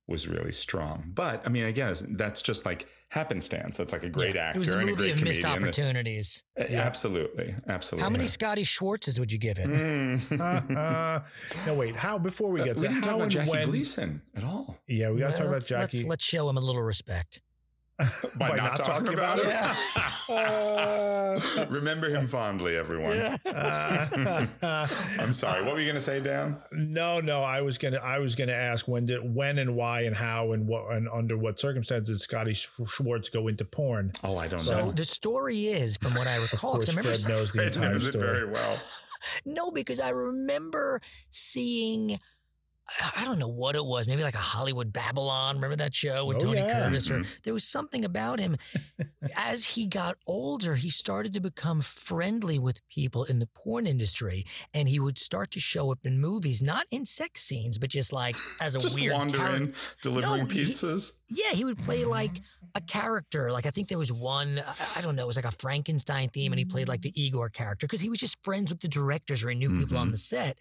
was really strong. But I mean, I guess that's just like happenstance. That's like a great Yeah, actor It was a and a movie great of missed comedian. opportunities. Uh, Absolutely. Absolutely. How many Scotty Schwartzes would you give it? Mm. Uh, no, wait. How before we Uh, get we to didn't how talk about and Jackie when? Gleason at all. Yeah, we got to talk about let's, Jackie let's, let's show him a little respect. By, not, talking, about, Uh, it. Remember him fondly, everyone. uh, I'm sorry. What were you going to say, Dan? no, no. I was gonna, I was gonna ask when did, when and why and how and what and under what circumstances Scotty Sch- Schwartz go into porn? Oh, I don't So know. So the story is, from what I Of recall, course, 'cause I remember Fred knows the Fred entire knows it story. very well. No, because I remember seeing. I- I don't know what it was. Maybe like a Hollywood Babylon. Remember that show with Oh, Tony yeah. Curtis? Or mm-hmm. there was something about him. As he got older, he started to become friendly with people in the porn industry, and he would start to show up in movies, not in sex scenes, but just like as a Just weird wandering, character. delivering No, he- pizzas. Yeah, he would play mm-hmm. like a character. Like I think there was one, I- I don't know, it was like a Frankenstein theme, and he played like mm-hmm. the Igor character because he was just friends with the directors or he knew people on the set.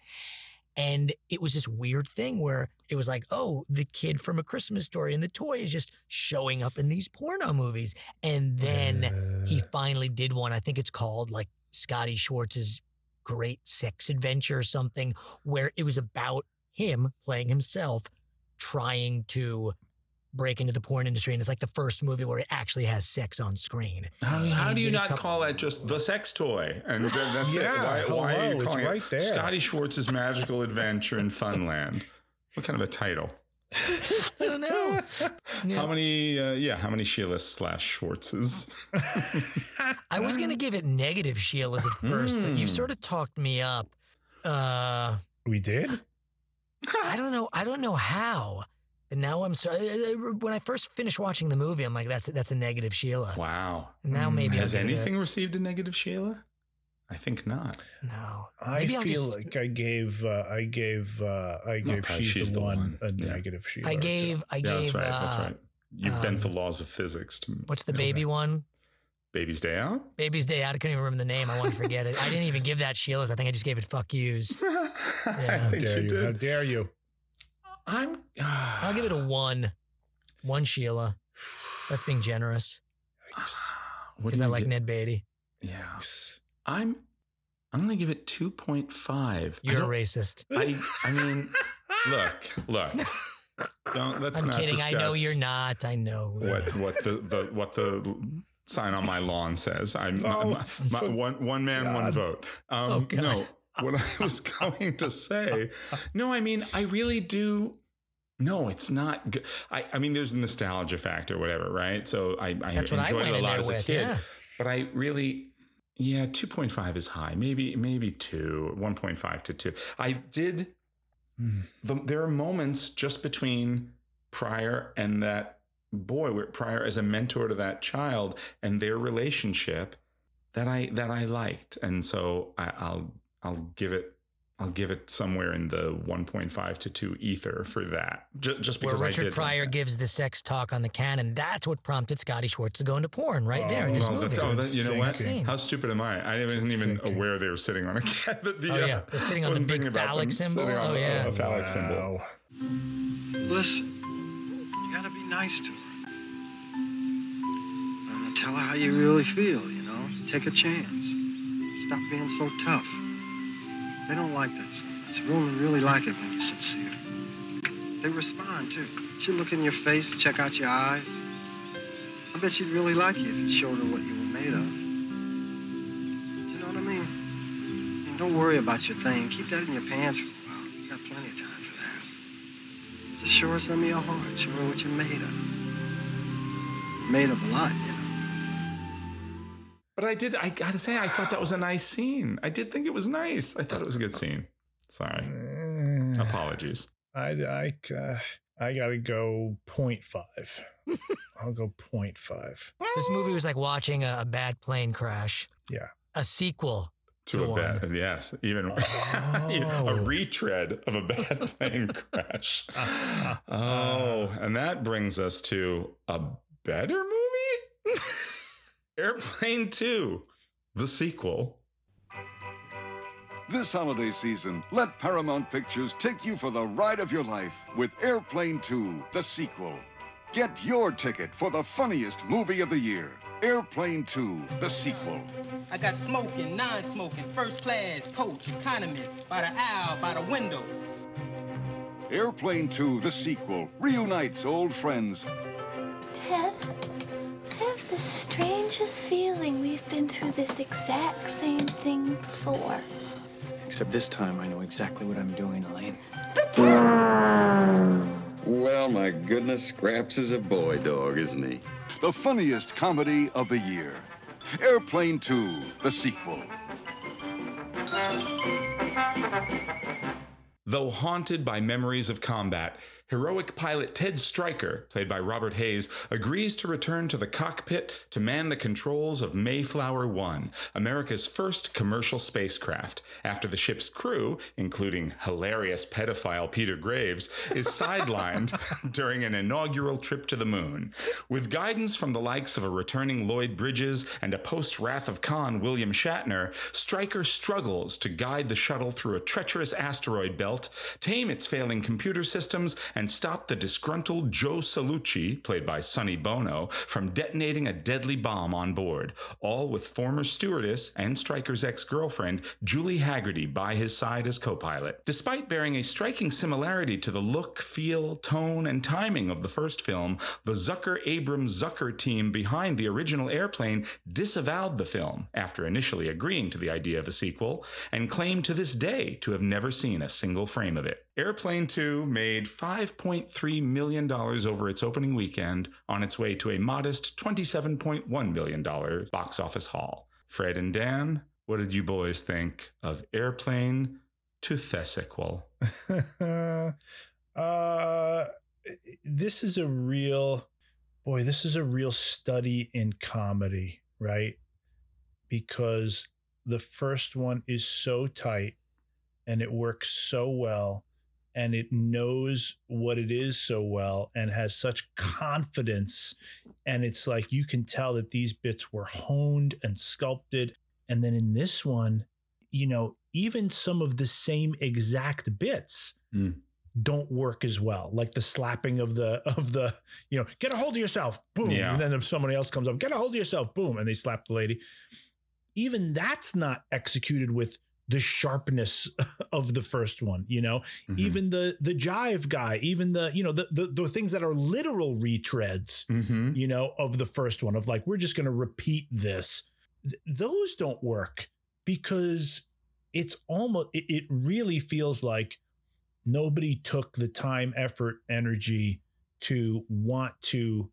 And it was this weird thing where it was like, oh, the kid from A Christmas Story and the toy is just showing up in these porno movies. And then he finally did one. I think it's called like Scotty Schwartz's Great Sex Adventure or something, where it was about him playing himself trying to break into the porn industry. And it's like the first movie where it actually has sex on screen. How, And how do you not couple- call that just the sex toy? And then that's Yeah, it. Why, why are hello, you it's calling right it there. Scotty Schwartz's Magical Adventure in Funland? What kind of a title? I don't know. How many? Uh, yeah, how many Sheila slash Schwartzes? I was going to give it negative Sheila's at first, but Hmm. you've sort of talked me up. Uh, We did. I don't know. I don't know how. And now I'm sorry. When I first finished watching the movie, I'm like, that's that's a negative Sheila. Wow. Now maybe Has I'll give it a- anything received a negative Sheila? I think not. No. I Maybe I'll feel just- like I gave, uh, I gave, uh, I gave probably she's, she's the the one, one. a Yeah. negative sheet. I gave. I yeah, gave. that's right. that's uh, right. You've um, bent the laws of physics to What's the baby one? Baby's Day Out. Baby's Day Out. I couldn't even remember the name. I want to forget it. I didn't even give that Sheila's. I think I just gave it fuck yous. I How dare you you? How dare you? I'm. I'll give it a one. One Sheila. That's being generous What because I like gi- Ned Beatty. Yeah. I'm. I'm gonna give it two point five. You're a racist. I. I mean, look, look. Don't. Let's I'm not kidding. I know you're not. I know. What what the, the what the sign on my lawn says. I'm Oh, my, one one man one vote. Um, Oh, God. no, what I was going to say. No, I mean I really do. No, it's not. Good. I I mean there's a nostalgia factor, whatever, right? So I I That's what I enjoyed it a lot as a with, kid, yeah. but I really. Yeah, 2.5 is high. Maybe maybe 2, 1.5 to 2. I did the, there are moments just between Pryor and that boy, where Pryor as a mentor to that child and their relationship that I that I liked, and so I, I'll I'll give it I'll give it somewhere in the 1.5 to 2 ether for that, just, just Where because I Richard did. Pryor gives the sex talk on the cannon. That's what prompted Scotty Schwartz to go into porn right there in this Oh, movie. oh, that, you know what? How stupid am I? I wasn't even aware they were sitting on a cat. The, the, Oh, uh, yeah. They're sitting on the big phallic symbol? sitting on Oh, yeah. A phallic symbol. Listen, you gotta be nice to her. Uh, tell her how you really feel, you know? Take a chance. Stop being so tough. They don't like that so much. Women really like it when you're sincere. They respond, too. She'll look in your face, check out your eyes. I bet she'd really like you if you showed her what you were made of. Do you know what I mean? And don't worry about your thing. Keep that in your pants for a while. You got plenty of time for that. Just show her some of your heart. Show her what you're made of. Made of a lot, you know. But I did. I gotta say, I thought that was a nice scene. I did think it was nice. I thought it was a good scene. Sorry. Eh, Apologies. I I uh, I gotta go 0.5. I'll go 0.5. This movie was like watching a, a bad plane crash. Yeah. a sequel to, to a one. bad yes even a retread of a bad plane crash oh and that brings us to a better movie airplane 2 the sequel This holiday season, let Paramount Pictures take you for the ride of your life with Airplane 2, the sequel. Get your ticket for the funniest movie of the year Airplane 2, the sequel. I got smoking, non-smoking, first class, coach, economy, by the aisle, by the window. Airplane 2, the sequel, reunites old friends Ted, I have the strangest feeling we've been through this exact same thing before. Except this time I know exactly what I'm doing, Elaine. Well, my goodness, Scraps is a boy dog, isn't he? the funniest comedy of the year. Airplane 2, the sequel. Though haunted by memories of combat, heroic pilot Ted Stryker, played by Robert Hays, agrees to return to the cockpit to man the controls of Mayflower 1, America's first commercial spacecraft, after the ship's crew, including hilarious pedophile Peter Graves, is sidelined during an inaugural trip to the moon. With guidance from the likes of a returning Lloyd Bridges and a post Wrath of Khan William Shatner, Stryker struggles to guide the shuttle through a treacherous asteroid belt, tame its failing computer systems, and stop the disgruntled Joe Seluchi, played by Sonny Bono, from detonating a deadly bomb on board, all with former stewardess and Stryker's ex girlfriend, Julie Hagerty, by his side as co pilot. Despite bearing a striking similarity to the look, feel, tone, and timing of the first film, the Zucker Abrams Zucker team behind the original airplane disavowed the film after initially agreeing to the idea of a sequel and claim to this day to have never seen a single frame of it. Airplane 2 made $5.3 million over its opening weekend on its way to a modest $27.1 million box office haul. Fred and Dan, what did you boys think of Airplane to the sequel? uh, this is a real, boy, this is a real study in comedy, right? Because the first one is so tight and it works so well and it knows what it is so well and has such confidence and it's like you can tell that these bits were honed and sculpted and then in this one you know even some of the same exact bits Mm. don't work as well like the slapping of the of the you know get a hold of yourself boom Yeah. and then if somebody else comes up get a hold of yourself boom and they slap the lady even that's not executed with the sharpness of the first one you know Mm-hmm. even the the jive guy even the you know the, the the things that are literal retreads Mm-hmm. you know of the first one of like we're just going to repeat this Th- those don't work because it's almost it, it really feels like nobody took the time effort energy to want to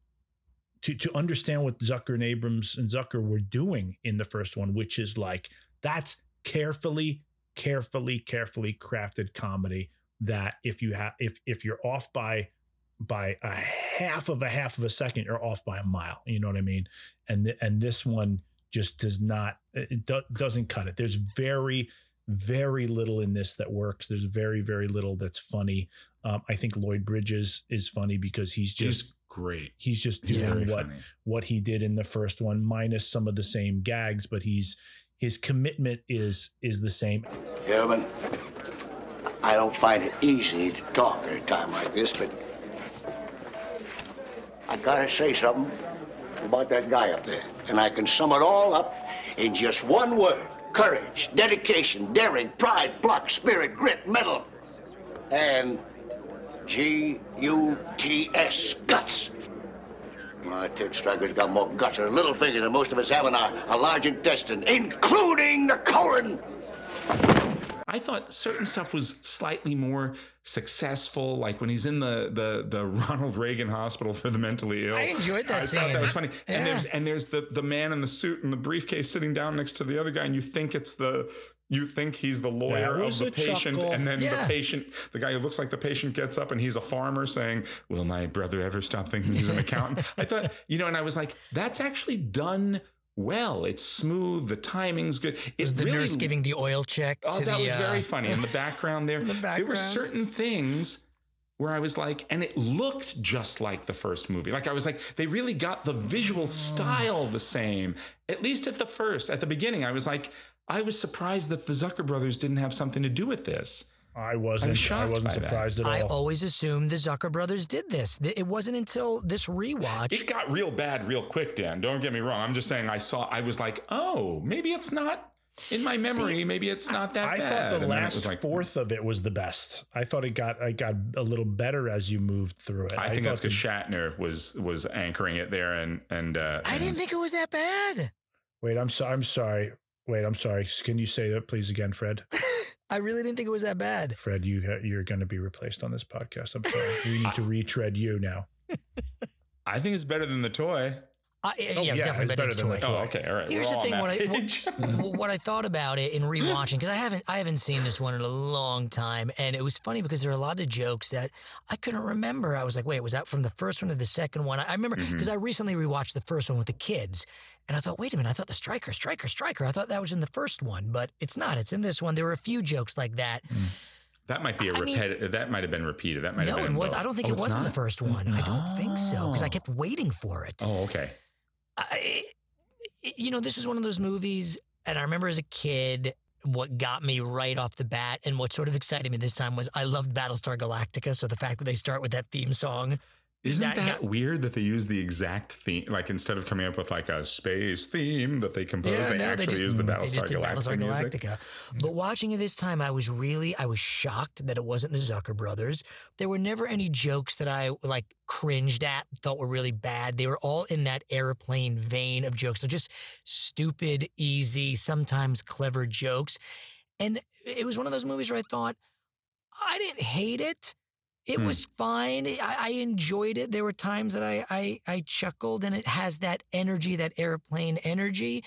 to to understand what Zucker and Abrams and Zucker were doing in the first one which is like that's carefully carefully carefully crafted comedy that if you have if if you're off by by a half of a half of a second you're off by a mile you know what i mean and th- and this one just does not it do- doesn't cut it there's very very little in this that works there's very very little that's funny um, i think lloyd bridges is funny because he's just He's great. he's just doing very what funny. what he did in the first one minus some of the same gags but he's his commitment is is the same Gentlemen, I don't find it easy to talk at a time like this, but I gotta say something about that guy up there. And I can sum it all up in just one word. Courage, dedication, daring, pride, pluck, spirit, grit, mettle. And G-U-T-S, guts. My Ted Stryker's got more guts and a little finger than most of us have in our, our large intestine, including the colon. I thought certain stuff was slightly more successful, like when he's in the the the Ronald Reagan Hospital for the mentally ill. I enjoyed that I scene. thought that was funny. Yeah. And there's and there's the the man in the suit and the briefcase sitting down next to the other guy, and you think it's the you think he's the lawyer of the patient, chuckle. and then Yeah. the patient, the guy who looks like the patient, gets up and he's a farmer saying, "Will my brother ever stop thinking he's an accountant?" I thought, you know, and I was like, that's actually done well. It's smooth. The timing's good. It Was the really, nurse giving the oil check? Oh, that the, was uh, very funny. In the background there, the there were certain things where I was like, and it looked just like the first movie. Like I was like, they really got the visual style the same. At least at the first, at the beginning, I was like, I was surprised that the Zucker brothers didn't have something to do with this. I wasn't. I, shocked wasn't by that. surprised at all. I always assumed the Zucker brothers did this. It wasn't until this rewatch. It got real bad real quick, Dan. Don't get me wrong. I'm just saying I saw I was like, oh, maybe it's not in my memory, maybe it's not that bad. I bad. thought the And last like fourth of it was the best. I thought it got I got a little better as you moved through it. I think that's thought because Shatner was was anchoring it there and and uh I didn't think it was that bad. Wait, I'm sorry. I'm sorry. Wait, I'm sorry. Can you say that please again, Fred? I really didn't think it was that bad. Fred, you ha- you're going to be replaced on this podcast. I'm sorry. we need to retread you now. I think it's better than the toy. I, yeah, Oh, it was yeah, definitely it's better, better than than the the toy. Oh, okay, all right. Here's We're the thing: on what I, what, what I thought about it in rewatching because I haven't I haven't seen this one in a long time, and it was funny because there are a lot of jokes that I couldn't remember. I was like, wait, was that from the first one or the second one? I, I remember Mm-hmm. because I recently rewatched the first one with the kids, and I thought, wait a minute, I thought the striker, striker, striker. I thought that was in the first one, but it's not. It's in this one. There were a few jokes like that. Hmm. That might be a repetitive. that might have been repeated. That might No, have been it was. both. I don't think Oh, it was in the first one. I don't think so because I Oh. kept waiting for it. Oh, okay. I, you know, this is one of those movies, and I remember as a kid, what got me right off the bat, and what sort of excited me this time was I loved Battlestar Galactica. So the fact that they start with that theme song, Isn't that that, got- weird that they use the exact theme? Like instead of coming up with like a space theme that they compose, they no, actually just, use the they Battlestar Galactica Battlestar music. Galactica. But watching it this time, I was really, I was shocked that it wasn't the Zucker brothers. There were never any jokes that I like cringed at, thought were really bad. They were all in that airplane vein of jokes. So just stupid, easy, sometimes clever jokes. And it was one of those movies where I thought, I didn't hate it. It Hmm. was fine. I, I enjoyed it. There were times that I, I I chuckled, and it has that energy, that airplane energy.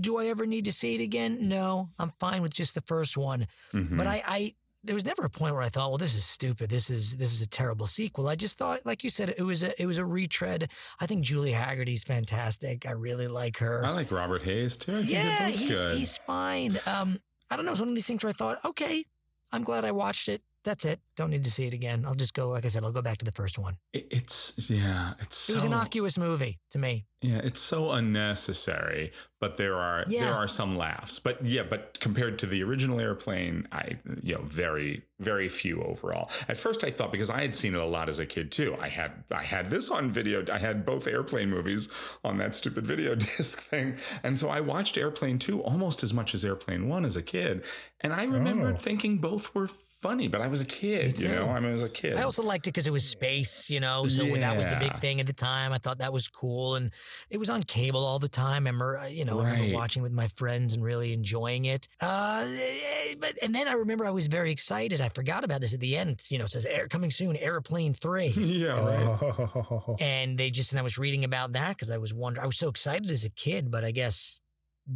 Do I ever need to see it again? No, I'm fine with just the first one. Mhm. But I, I there was never a point where I thought, well, this is stupid. This is this is a terrible sequel. I just thought, like you said, it was a it was a retread. I think Julie Hagerty's fantastic. I really like her. I like Robert Hays too. I think they're yeah, he's good. he's fine. Um, I don't know. It's one of these things where I thought, okay, I'm glad I watched it. That's it. Don't need to see it again. I'll just go, like I said, I'll go back to the first one. It's yeah, it's It was so- an innocuous movie to me. Yeah, it's so unnecessary, but there are there are some laughs. But yeah, but compared to the original airplane, I you know, very very few overall. At first I thought because I had seen it a lot as a kid too. I had I had this on video. I had both airplane movies on that stupid video disc thing. And so I watched Airplane 2 almost as much as Airplane 1 as a kid. And I remember Oh. thinking both were funny, but I was a kid, you know. I mean, I was a kid. I also liked it because it was space, you know. So that was the big thing at the time. I thought that was cool, and it was on cable all the time. I remember, you know, I remember watching with my friends and really enjoying it. Uh, but and then I remember I was very excited. I forgot about this at the end. You know, it says air coming soon, Airplane Three. yeah, right. And they just and I was reading about that because I was wondering. I was so excited as a kid, but I guess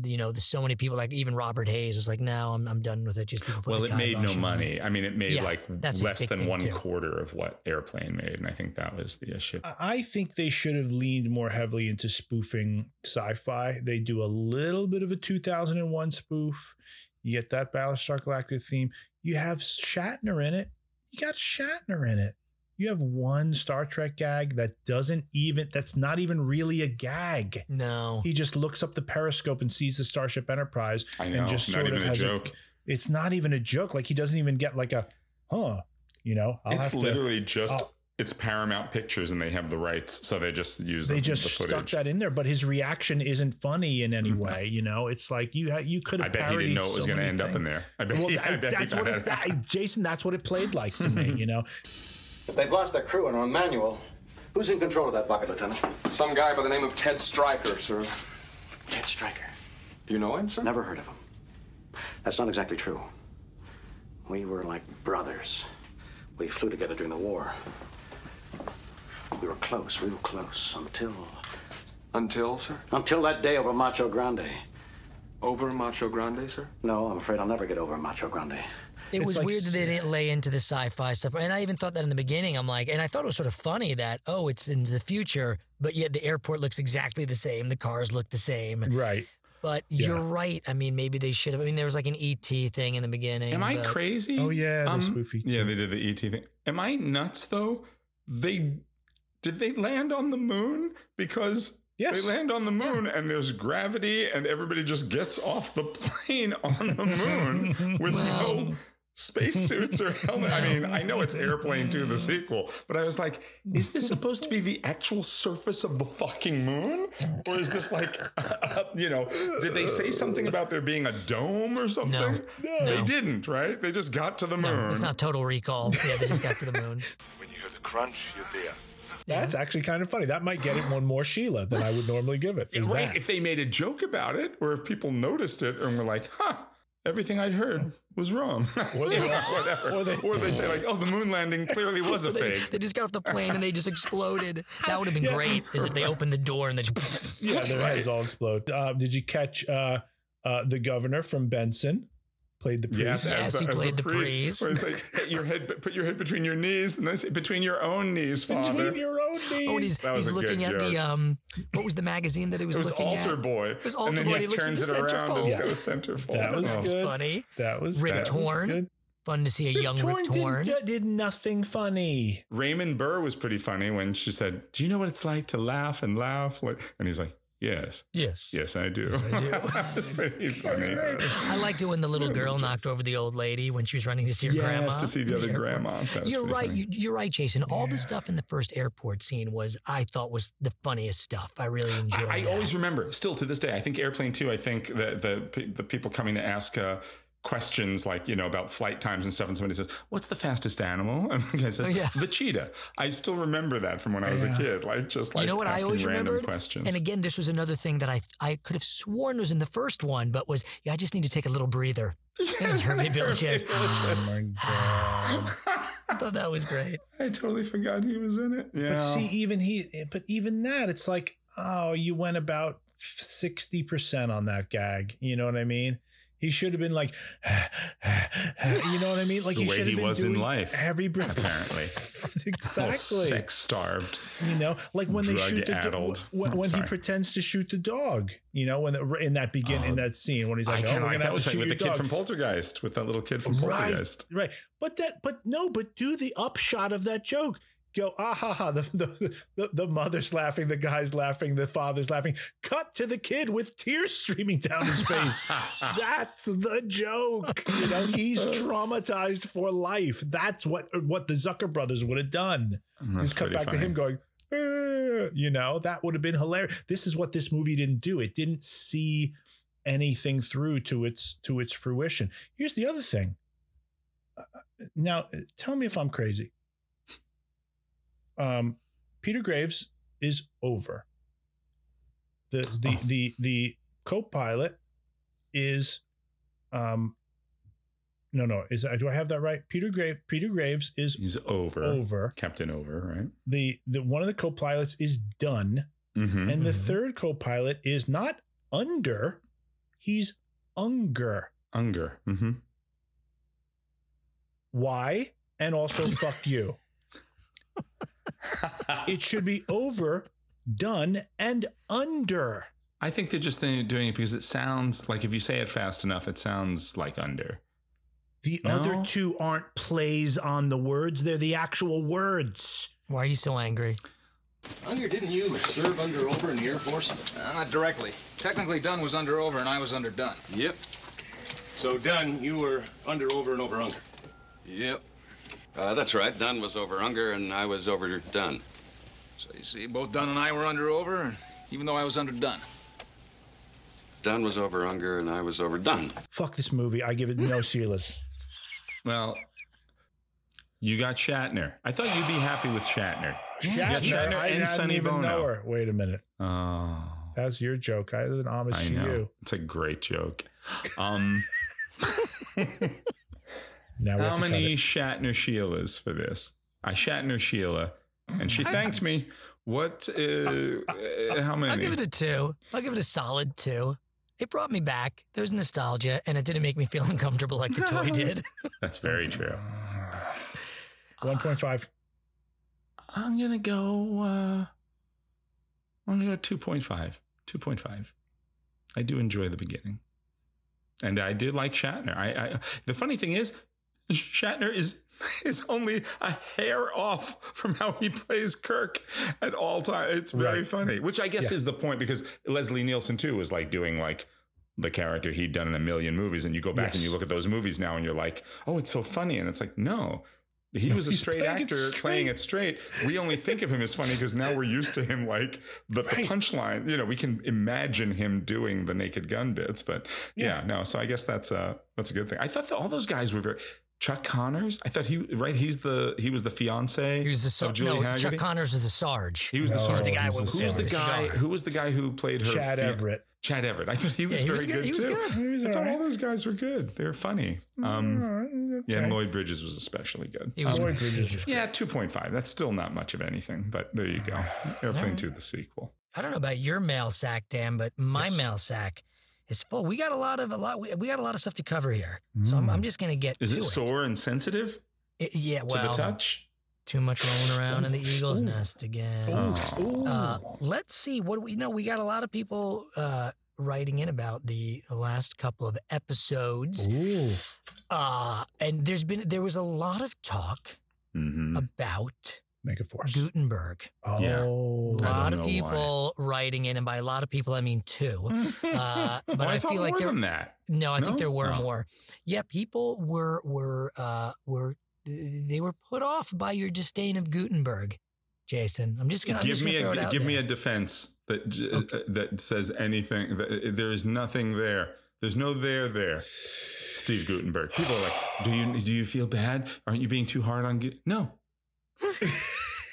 you know, there's so many people like even Robert Hays was like, "No, I'm I'm done with it." Just people put well, the it made no money. it. I mean, it made Yeah, like that's less than one too. quarter of what Airplane made, and I think that was the issue. I think they should have leaned more heavily into spoofing sci-fi. They do a little bit of a 2001 spoof. You get that Battlestar Galactica theme. You have Shatner in it. You got Shatner in it. You have one Star Trek gag that doesn't even that's not even really a gag. No. He just looks up the periscope and sees the Starship Enterprise I know, and just not sort even of a has joke. it's not even a joke. Like he doesn't even get like a huh, you know. I'll it's have to- literally just I'll- it's Paramount Pictures, and they have the rights, so they just use they the, just the stuck that in there, but his reaction isn't funny in any mm-hmm. way. You know, it's like you you could have. I bet he didn't know it was going gonna to end up in there. I bet well, he- I I- bet he that's thought what it, that- that- Jason. That's what it played like to me. You know, If they've lost their crew and are on manual, who's in control of that bucket, Lieutenant? Some guy by the name of Ted Stryker, sir. Ted Stryker. Do you know him, sir? Never heard of him. That's not exactly true. We were like brothers. We flew together during the war. We were close, real close, until. Until, sir? Until that day over Macho Grande. Over Macho Grande, sir? No, I'm afraid I'll never get over Macho Grande. It It's was like weird that they didn't lay into the sci-fi stuff, and I even thought that in the beginning. I'm like, and I thought it was sort of funny that oh, it's in the future, but yet the airport looks exactly the same. The cars look the same. Right. But Yeah. you're right. I mean, maybe they should have. I mean, there was like an ET thing in the beginning. Am I crazy? Oh, yeah, the Um, spoofy Yeah, they did the ET thing. Am I nuts though? They did they land on the moon because Yes. they land on the moon and there's gravity and everybody just gets off the plane on the moon with no spacesuits or helmet. I mean, I know it's Airplane 2, the sequel, but I was like, is this supposed to be the actual surface of the fucking moon? Or is this like, you know, did they say something about there being a dome or something? No. They No. didn't, right? They just got to the No, moon. it's not Total Recall. Yeah, they just got to the moon. When you hear the crunch, you're there. That's actually kind of funny. That might get it one more Sheila than I would normally give it. Is right? that. If they made a joke about it, or if people noticed it and were like, huh, everything I'd heard was wrong. Or they- whatever. or Or they- they, say, like, oh, the moon landing clearly was a they, fake. they just got off the plane and they just exploded. That would have been Yeah. great. Is if they opened the door and they just. yeah, their heads all explode. Uh, did you catch uh, uh, the governor from Benson? Played the priest. Yes, Yes, the, he played the Where priest. it's like, "Put your head, put your head between your knees, and then say, between your own knees, Father. Between your own knees. Oh, and he's, he's looking at the um, what was the magazine that he was it was looking Altar at? Boy. was Altar and then Boy, he he looks at turns the it around and it's centerfold. got a centerfold. that was Oh. good. funny. That was Rip that was Torn. good. Fun to see a young Rip Torn. Did, did nothing funny. Raymond Burr was pretty funny when she said, "Do you know what it's like to laugh and laugh?" And he's like, "Yes, Yes. yes, I do." I do. That's pretty funny. I liked it when the little girl knocked over the old lady when she was running to see her Yes, grandma. to see the other airport. grandma. You're right. funny. You, you're right, Jason. All the stuff in the first airport scene was, I thought, was the funniest stuff. I really enjoyed. I, I always remember, still to this day, I think Airplane 2, I think the, the, the people coming to ask uh, questions like, you know, about flight times and stuff, and somebody says, What's the fastest animal? And the guy says, Oh, yeah. The cheetah. I still remember that from when I was a kid, like just like you know what I always random remembered? questions. And again, this was another thing that I I could have sworn was in the first one, but was yeah, I just need to take a little breather. And it's Hervé Villechaize. Oh my ah. god! I thought that was great. I totally forgot he was in it. Yeah. But see, even he, but even that, it's like, oh, you went about sixty percent on that gag. You know what I mean? He should have been like, you know what I mean? Like The he way should he have been was in doing life, Every breath, apparently. exactly. Sex starved. You know, like when they shoot the Drug-addled. when, Oh, when he pretends to shoot the dog. You know, when the, in that begin in oh, that scene when he's I like, kind "Oh, we're gonna have to shoot with the your kid from Poltergeist, with that little kid from Poltergeist, Right, Poltergeist. right. But that, but no, but do the upshot of that joke. Go, ah ha ha. The, the, the, the mother's laughing, the guy's laughing, the father's laughing. Cut to the kid with tears streaming down his face. That's the joke. You know, he's traumatized for life. That's what what the Zucker brothers would have done. That's Just cut back to him going, "Eh," you know, that would have been hilarious. This is what this movie didn't do. It didn't see anything through to its to its fruition. Here's the other thing. Uh, Now, tell me if I'm crazy. Um, Peter Graves is over. The the the the co-pilot is um no no is that, do I have that right? Peter Grave Peter Graves is He's over. over. Captain Over, right? The the one of the co-pilots is done, Mm-hmm. and the third co-pilot is not under, he's unger. Unger. Mm-hmm. Why? And also fuck you. it should be over, done, and under. I think they're just doing it because it sounds like if you say it fast enough, it sounds like under. The No? other two aren't plays on the words, they're the actual words. Why are you so angry? Unger, didn't you serve under over in the Air Force? Uh, not directly. Technically, Dunn was under over and I was under Dunn. Yep. So, Dunn, you were under over and over under. Yep. Uh, that's right. Dunn was over Unger, and I was over Dunn. So you see, both Dunn and I were under over, even though I was under Dunn. Dunn was over Unger, and I was over Dunn. Fuck this movie. I give it no Sheilas. Well, you got Shatner. I thought you'd be happy with Shatner. You Shatner, I and didn't Sonny even know Bono. her. Wait a minute. Oh, That's your joke. I was an homage I to know. you. It's a great joke. Um, Now we how to many. Shatner Sheilas for this? I Shatner Sheila, and she thanked me. What? Uh, uh, how many? I'll give it a two. I'll give it a solid two. It brought me back. There was nostalgia, and it didn't make me feel uncomfortable like the toy did. That's very true. 1.5. I'm gonna go. Uh, I'm gonna go two point five. Two point five. I do enjoy the beginning, and I did like Shatner. I, I the funny thing is, Shatner is is only a hair off from how he plays Kirk at all times. It's very Right. funny, which I guess Yeah. is the point because Leslie Nielsen too was like doing like the character he'd done in a million movies, and you go back and you look at those movies now, and you're like, oh, it's so funny, and it's like, no. He No, was a straight playing it actor playing it straight. We only think of him as funny because now we're used to him like the, the punchline. You know, we can imagine him doing the naked gun bits, but yeah, no. So I guess that's a that's a good thing. I thought that all those guys were very. Chuck Connors, I thought he right. He's the he was the fiance. He was the of Julie no. Chuck Connors was the Sarge. He was the No, Sarge. He was the guy he was with the Who's the guy? Who was the guy who played her? Chad fia- Everett. Chad Everett. I thought he was Yeah, he very was good. good, He was too. good. He was I thought alright. all those guys were good. They were funny. Um, Alright, Yeah, and. Lloyd Bridges was especially good. He was Um, Lloyd Bridges was yeah, two point five. That's still not much of anything, but there you go. Airplane Two, the sequel. I don't know about your mail sack, Dan, but my Yes. mail sack is full. We got a lot of a lot. We, we got a lot of stuff to cover here, so I'm, I'm just gonna get Is to it sore and sensitive It- yeah, to the touch? too much rolling around in the eagle's nest again. Oh. Uh, let's see what we you know. We got a lot of people uh, writing in about the last couple of episodes, Ooh. uh, and there's been there was a lot of talk Mhm. about Make it force. Guttenberg. Yeah. Oh. A I lot of know people writing in, and by a lot of people I mean two. Uh, but Oh, I, thought feel like more there. than that. No, I think there were Oh. more. Yeah, people were were uh, were they were put off by your disdain of Guttenberg, Jason. I'm just gonna I'm give just me gonna throw it a out give me a defense that j- uh, that says anything. That, there is nothing there. There's no there there. Steve Guttenberg. People are like, do you do you feel bad? Aren't you being too hard on? Gu-" No.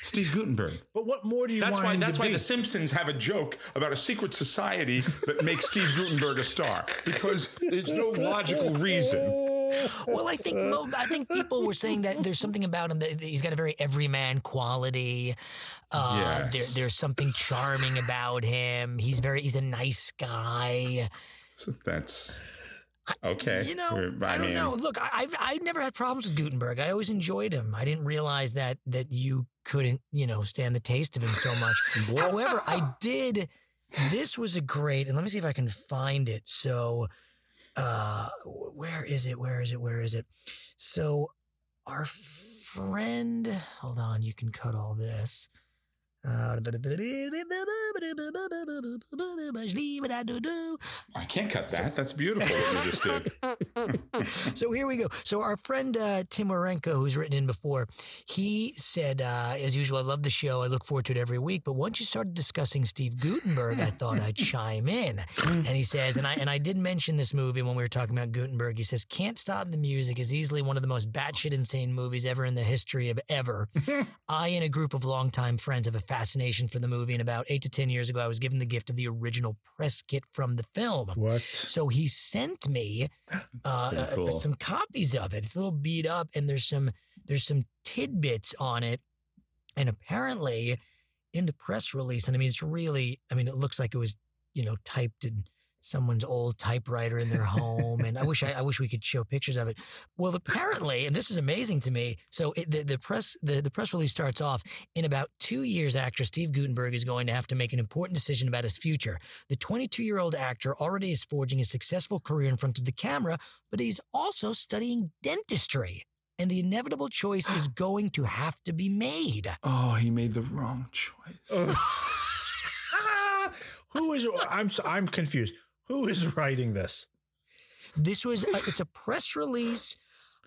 Steve Guttenberg. But what more do you That's want why. him That's to why be? the Simpsons have a joke about a secret society that makes Steve Guttenberg a star because there's no logical reason. Well, I think mo- I think people were saying that there's something about him that that he's got a very everyman quality. Uh, there, there's something charming about him. He's very he's a nice guy. So that's okay. You know, We're- I, don't mean, know. Look, I, I've I never had problems with Guttenberg. I always enjoyed him. I didn't realize that that you couldn't, you know, stand the taste of him so much. However, I did. This was a great, and let me see if I can find it. So, uh, where is it? Where is it? Where is it? So, our friend, hold on, you can cut all this. I can't cut that. That's beautiful what you just did. so here we go. So our friend uh, Tim Warenko, who's written in before, he said, uh, as usual, I love the show. I look forward to it every week. But once you started discussing Steve Guttenberg, I thought I'd chime in. And he says, and I and I did mention this movie when we were talking about Guttenberg. He says, "Can't Stop the Music" is easily one of the most batshit insane movies ever in the history of ever. I and a group of longtime friends have a fascination for the movie, and about eight to ten years ago, I was given the gift of the original press kit from the film. What? So he sent me uh, Pretty uh, some copies of it. It's a little beat up, and there's some there's some tidbits on it, and apparently in the press release, and I mean it's really, I mean it looks like it was you know typed in someone's old typewriter in their home, and I wish I, I wish we could show pictures of it. Well, apparently, and this is amazing to me. So it, the the press the, the press release starts off in about two years. Actor Steve Guttenberg is going to have to make an important decision about his future. The 22 year old actor already is forging a successful career in front of the camera, but he's also studying dentistry. And the inevitable choice is going to have to be made. Oh, he made the wrong choice. Who is? I'm I'm confused. Who is writing this? This was a, it's a press release.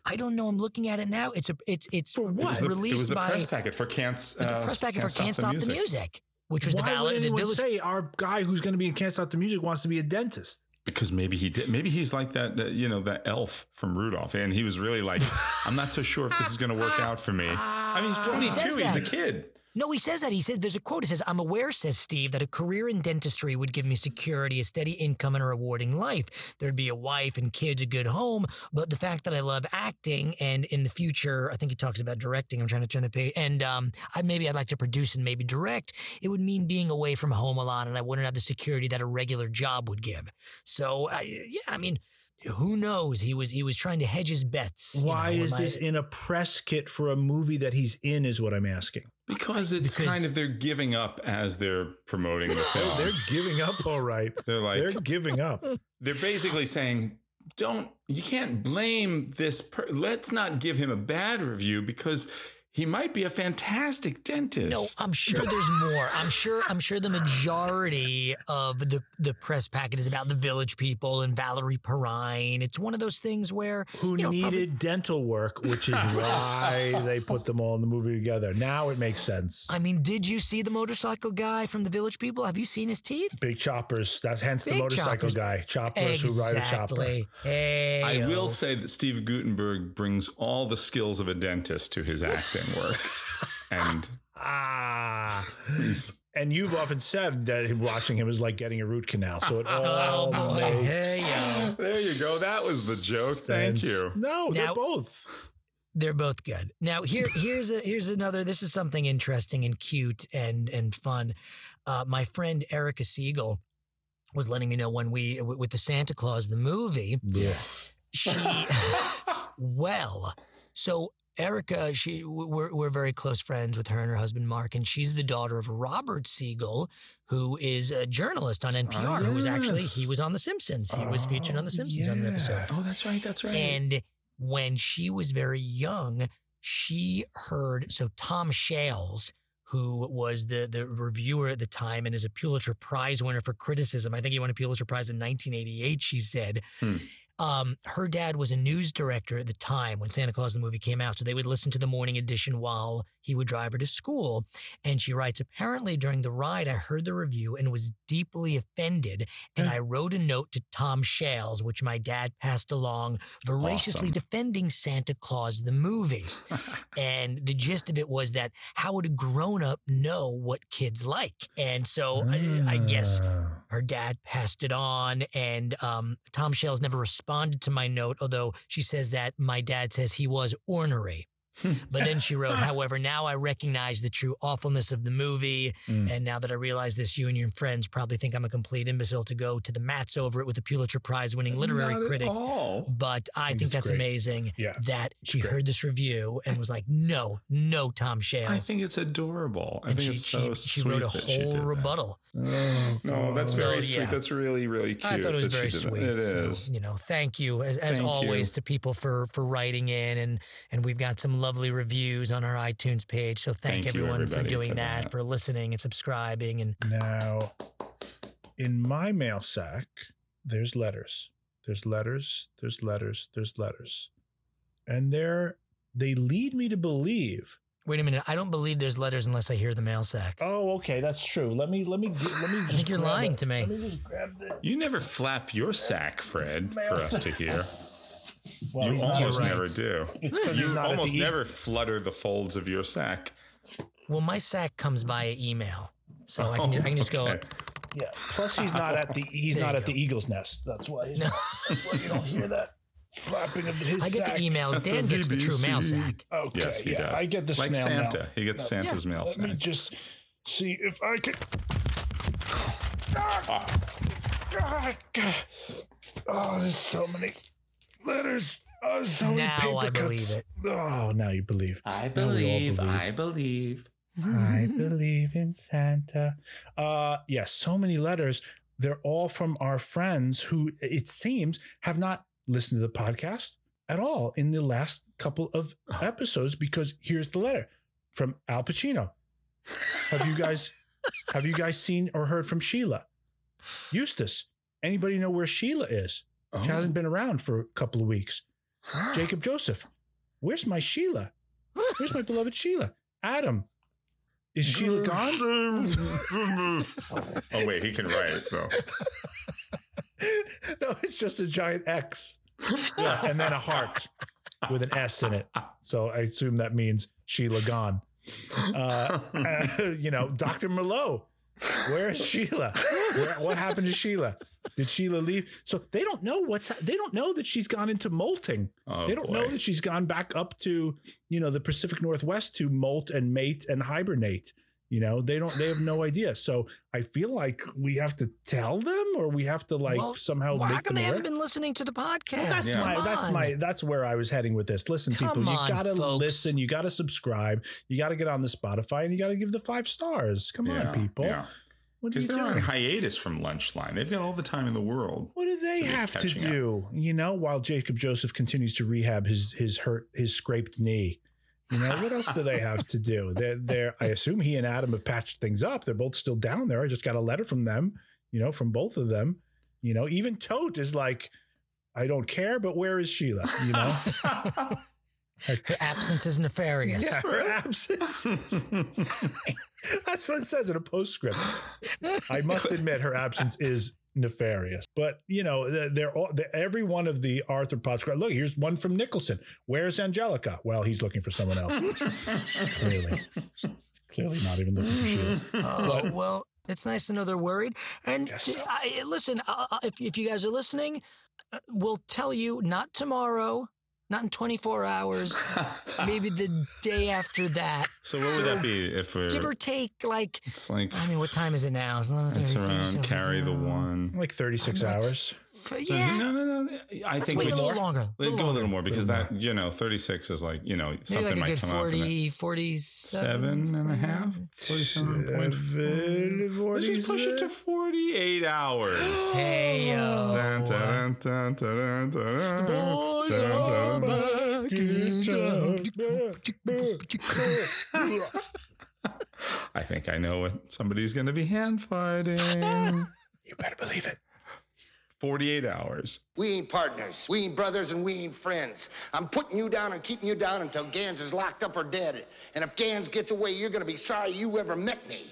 I don't know. I'm looking at it now. It's a it's it's It was the, it released was the by press packet for can't. the Uh, press packet for Can't Stop the Music, which was Why the would ballot. The anyone village say our guy who's going to be in Can't Stop the Music wants to be a dentist? Because maybe he did. Maybe he's like that, uh, you know, that elf from Rudolph, and he was really like, "I'm not so sure if this is going to work out for me." I mean, he's Well, he 22. He's a kid. No, he says that. He said there's a quote. It says, "I'm aware," says Steve, "that a career in dentistry would give me security, a steady income, and a rewarding life. There'd be a wife and kids, a good home. But the fact that I love acting, and in the future, I think he talks about directing. I'm trying to turn the page, and um, I, maybe I'd like to produce and maybe direct. It would mean being away from home a lot, and I wouldn't have the security that a regular job would give. So, I, yeah, I mean." Who knows? He was he was trying to hedge his bets. you Why know, is this I- in a press kit for a movie that he's in? Is what I'm asking. Because it's Because- kind of they're giving up as they're promoting the film. They're giving up, all right. They're like They're giving up. they're basically saying don't you can't blame this per- let's not give him a bad review because he might be a fantastic dentist No, I'm sure there's more. I'm sure. I'm sure the majority of the the press packet is about the Village People and Valerie Perrine. It's one of those things where Who you know, needed probably- dental work, which is why they put them all in the movie together. Now it makes sense. I mean, did you see the motorcycle guy from the Village People? Have you seen his teeth? Big choppers. That's hence the motorcycle choppers. guy. Choppers who ride a chopper. Hey, I will say that Steve Guttenberg brings all the skills of a dentist to his acting work. and Ah. And you've often said that watching him is like getting a root canal. So it all Oh boy! Hey yo. there you go. That was the joke. Thank sense. you. No, they're both. They're both good. Now here here's a here's another. This is something interesting and cute and and fun. Uh, my friend Erica Siegel was letting me know when we with the Santa Claus the movie. Yes. She well, so Erica, she we're we're very close friends with her and her husband Mark, and she's the daughter of Robert Siegel, who is a journalist on NPR. Who was actually he was on The Simpsons. He was featured on The Simpsons on an episode. Oh, that's right. That's right. And when she was very young, she heard so Tom Shales, who was the the reviewer at the time and is a Pulitzer Prize winner for criticism. I think he won a Pulitzer Prize in 1988. She said. Hmm. Um, her dad was a news director at the time when Santa Claus the movie came out, so they would listen to the morning edition while he would drive her to school. And she writes, apparently during the ride, I heard the review and was deeply offended, and I wrote a note to Tom Shales, which my dad passed along, voraciously Awesome. defending Santa Claus the movie. and the gist of it was that how would a grown up know what kids like? And so I, I guess Ah. Her dad passed it on, and um, Tom Shales never responded to my note, although she says that my dad says he was ornery. But then she wrote, however, now I recognize the true awfulness of the movie. Mm. And now that I realize this, you and your friends probably think I'm a complete imbecile to go to the mats over it with a Pulitzer Prize winning literary Not critic. But I think think that's great. amazing Yeah, that she great. heard this review and was like, no, no, Tom Shales. I think it's adorable. I and think she, it's so she, she sweet wrote a she whole rebuttal. No, that's So, very sweet. yeah. That's really, really cute. I thought it was very sweet. It so, is. You know, thank you as, as Thank always you. to people for for writing in and and we've got some lovely reviews on our iTunes page. So thank, Thank everyone for doing for that, that. for listening and subscribing and Now, in my mail sack, there's letters. There's letters. There's letters. There's letters. And they're, they lead me to believe. wait a minute. I don't believe there's letters unless I hear the mail sack. Oh, okay. That's true. Let me, let me, get- let me. I think you're lying to me. Let me just grab the. You never flap your sack, Fred, for us to hear. Well, you almost right. never do. It's 'cause You not almost the e- never flutter the folds of your sack. Well, my sack comes via email. So I can, I can just Oh, okay. go, Yeah. Plus, he's not at the, he's There not at go. the eagle's nest. That's why he's not, that's why you don't hear that flapping of his sack. I get sack. the emails. Dan gets the true mail sack. Okay. Yes, he yeah, does. I get the like snail mail. Santa. He gets No, Santa's mail sack. Let me just see if I can. Ah, ah, God. Oh, there's so many letters. Oh, so many Now paper I believe cuts. it. Oh, now you believe. I Now we all believe, I believe. I believe in Santa. Uh yes, so many letters. They're all from our friends who it seems have not listened to the podcast at all in the last couple of episodes because here's the letter from Al Pacino. Have you guys have you guys seen or heard from Sheila? Eustace. Anybody know where Sheila is? She hasn't been around for a couple of weeks. Jacob Joseph. Where's my Sheila? Where's my beloved Sheila? Adam. Is Sheila gone? oh wait, he can write though. no, it's just a giant X. Yeah, and then a heart with an S in it. So I assume that means Sheila gone. Uh, you know, Dr. Merlot. Where is Sheila? Where, what happened to Sheila? Did Sheila leave? So they don't know what's. They don't know that she's gone into molting. Oh, they don't boy. know that she's gone back up to you know the Pacific Northwest to molt and mate and hibernate. You know, they don't. They have no idea. So I feel like we have to tell them, or we have to like Well, somehow why make come them they aware. haven't been listening to the podcast? Well, that's my Come that's my that's where I was heading with this. Listen, Come people, you gotta folks. listen, you gotta subscribe, you gotta get on the Spotify, and you gotta give the five stars. Come Yeah, on, people. yeah. What are Because they're on hiatus from Lunchline. They've got all the time in the world. What do they to have to catching up. do? You know, while Jacob Joseph continues to rehab his his hurt his scraped knee. You know, what else do they have to do? They're, they're I assume he and Adam have patched things up. They're both still down there. I just got a letter from them, you know, from both of them. You know, even Tote is like, I don't care, but where is Sheila? You know? Her absence is nefarious. Yeah, her absence. That's what it says in a postscript. I must admit, her absence is nefarious. But you know, they're, they're all they're, every one of the arthropods. Look, here's one from Nicholson. Where's Angelica? Well, he's looking for someone else. clearly, clearly not even looking for Sheila. Oh, well, it's nice to know they're worried. And I, listen, uh, uh, if, if you guys are listening, uh, we'll tell you not tomorrow, not in 24 hours, maybe the day after that. So what would that be if we're Give or take, like, It's like I mean, what time is it now? It's it's around so- carry the one. Like 36 hours. Yeah. No, no, no. I Let's think wait we a little longer. Let's Little go a little more because that you know 36 is like you know something like a might good come up. and 40, 47. Seven and a half? 47.4. Let's just push it to 48 hours. Hey, yo. Dun, dun, dun, dun, dun, dun, boys dun, are dun, dun. I think I know what somebody's going to be hand fighting. you better believe it. 48 hours. We ain't partners. We ain't brothers and we ain't friends. I'm putting you down and keeping you down until Gans is locked up or dead. And if Gans gets away, you're gonna be sorry you ever met me.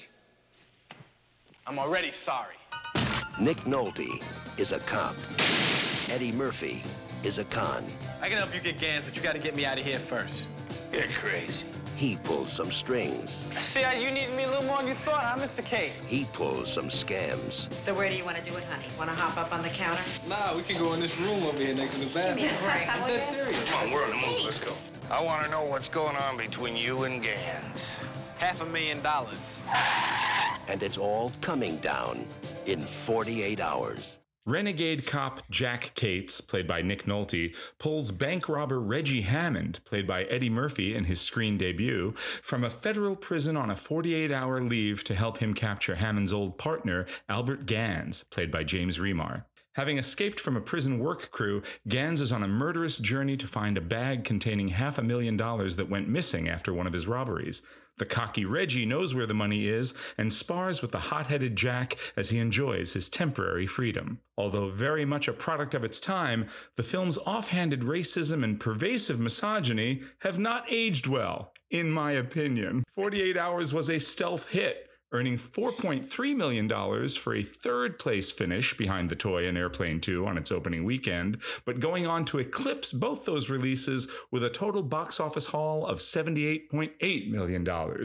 I'm already sorry. Nick Nolte is a cop. Eddie Murphy is a con. I can help you get Gans, but you gotta get me out of here first. You're crazy. He pulls some strings. See how you need me a little more than you thought, huh, Mr. K? He pulls some scams. So where do you want to do it, honey? Want to hop up on the counter? Nah, we can go in this room over here next to the bathroom. Give me a break, I'm will dead ya? serious. Come on, we're on the move. Let's go. I want to know what's going on between you and Gans. Half a million dollars. And it's all coming down in 48 hours. Renegade cop Jack Cates, played by Nick Nolte, pulls bank robber Reggie Hammond, played by Eddie Murphy in his screen debut, from a federal prison on a 48 hour leave to help him capture Hammond's old partner, Albert Gans, played by James Remar. Having escaped from a prison work crew, Gans is on a murderous journey to find a bag containing half a million dollars that went missing after one of his robberies. The cocky Reggie knows where the money is and spars with the hot headed Jack as he enjoys his temporary freedom. Although very much a product of its time, the film's offhanded racism and pervasive misogyny have not aged well, in my opinion. 48 Hours was a stealth hit, earning $4.3 million for a third place finish behind The Toy and Airplane 2 on its opening weekend, but going on to eclipse both those releases with a total box office haul of $78.8 million.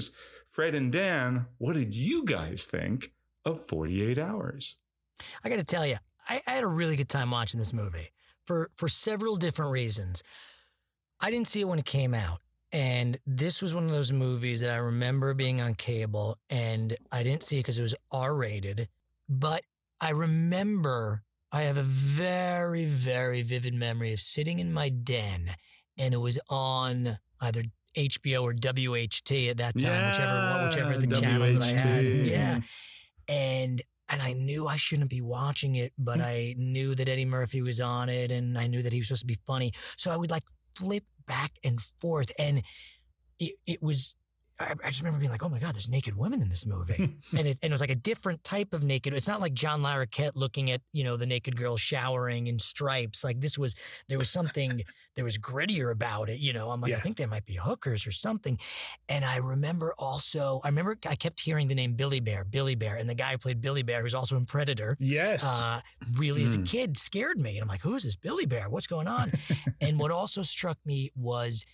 Fred and Dan, what did you guys think of 48 Hours? I got to tell you, I, I had a really good time watching this movie for for several different reasons. I didn't see it when it came out, and this was one of those movies that I remember being on cable, and I didn't see it because it was R rated. But I remember I have a very very vivid memory of sitting in my den, and it was on either HBO or WHT at that time, whichever whichever the channels that I had. Yeah, and and I knew I shouldn't be watching it, but I knew that Eddie Murphy was on it, and I knew that he was supposed to be funny. So I would like flip back and forth, and it it was. I, I just remember being like, "Oh my god, there's naked women in this movie," and it and it was like a different type of naked. It's not like John Larroquette looking at you know the naked girl showering in stripes. Like this was there was something there was grittier about it. You know, I'm like, I think there might be hookers or something. And I remember also, I remember I kept hearing the name Billy Bear, Billy Bear, and the guy who played Billy Bear, who's also in Predator. Yes. Uh, really, as a Mm. kid, scared me. And I'm like, who is this Billy Bear? What's going on? and what also struck me was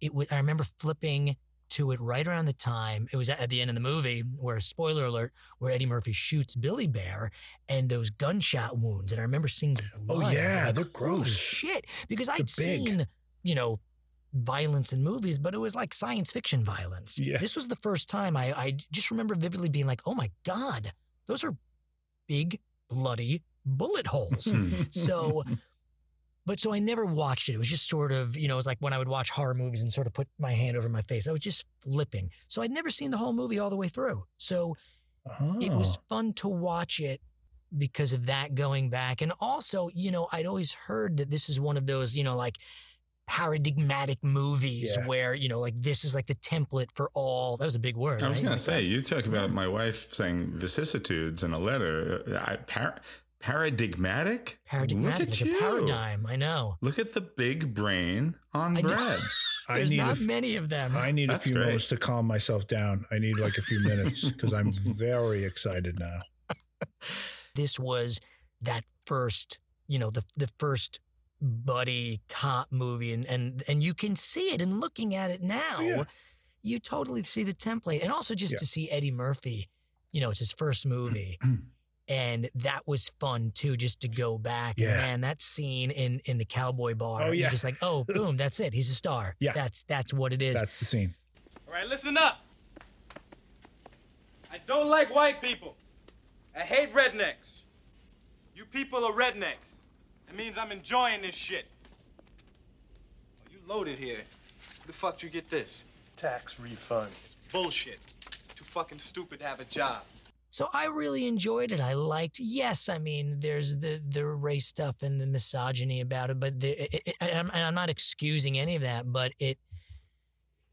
it was, I remember flipping to it right around the time it was at, the end of the movie where spoiler alert where Eddie Murphy shoots Billy Bear and those gunshot wounds and I remember seeing the Oh, blood. I'm yeah, like, they're gross. shit because I'd big. seen you know violence in movies, but it was like science fiction violence. Yeah. This was the first time I, I just remember vividly being like, oh my God, those are big, bloody bullet holes. so, but so I never watched it. It was just sort of, you know, it was like when I would watch horror movies and sort of put my hand over my face. I was just flipping. So I'd never seen the whole movie all the way through. So it was Oh. fun to watch it because of that going back. And also, you know, I'd always heard that this is one of those, you know, like paradigmatic movies Yeah. where, you know, like this is like the template for all. That was a big word. I was right? going to say, you talk about my wife saying vicissitudes in a letter. Uh, I, par- paradigmatic? paradigmatic, Look like at a you. paradigm. I know. Look at the big brain on I know. bread. I There's need a not f- many of them. I need That's a few great. moments to calm myself down. I need like a few minutes because I'm very excited now. this was that first, you know, the the first buddy cop movie, and and and you can see it. And looking at it now, yeah. you totally see the template, and also just Yeah. to see Eddie Murphy. You know, it's his first movie. And that was fun too, just to go back. Yeah. And man, that scene in in the cowboy bar. Oh, you're yeah. just like, oh, boom, that's it. He's a star. Yeah. That's that's what it is. That's the scene. All right, listen up. I don't like white people. I hate rednecks. You people are rednecks. That means I'm enjoying this shit. Oh, you loaded here. Where the fuck do you get this? Tax refund. It's bullshit. Too fucking stupid to have a job. So I really enjoyed it. I liked. Yes, I mean, there's the the race stuff and the misogyny about it, but the, it, it, and, I'm, and I'm not excusing any of that. But it,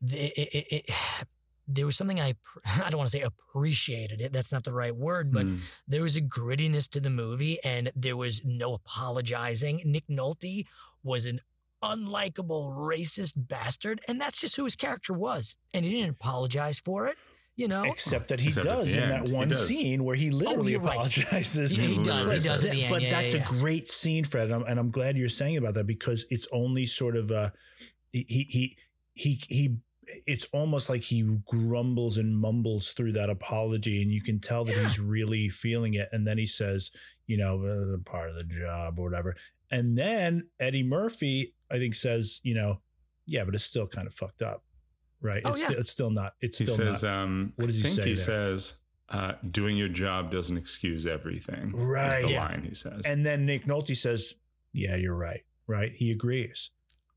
it, it there was something I I don't want to say appreciated it. That's not the right word, but Mm. there was a grittiness to the movie, and there was no apologizing. Nick Nolte was an unlikable racist bastard, and that's just who his character was, and he didn't apologize for it. You know, Except that he Except does in end. that one scene where he literally you're right. apologizes. He- he does, he does at the end. But Yeah, that's yeah, a great scene, Fred, and I'm, and I'm glad you're saying about that because it's only sort of a he he he he. It's almost like he grumbles and mumbles through that apology, and you can tell that he's really feeling it. And then he says, "You know, uh, part of the job or whatever." And then Eddie Murphy, I think, says, "You know, yeah, but it's still kind of fucked up, right? Oh, it's, yeah. still, it's still not. It's He still says, not." um, What does he I think say he there? says, uh, doing your job doesn't excuse everything. Is Right. the Yeah. line he says. And then Nick Nolte says, "Yeah, you're right. Right? He agrees.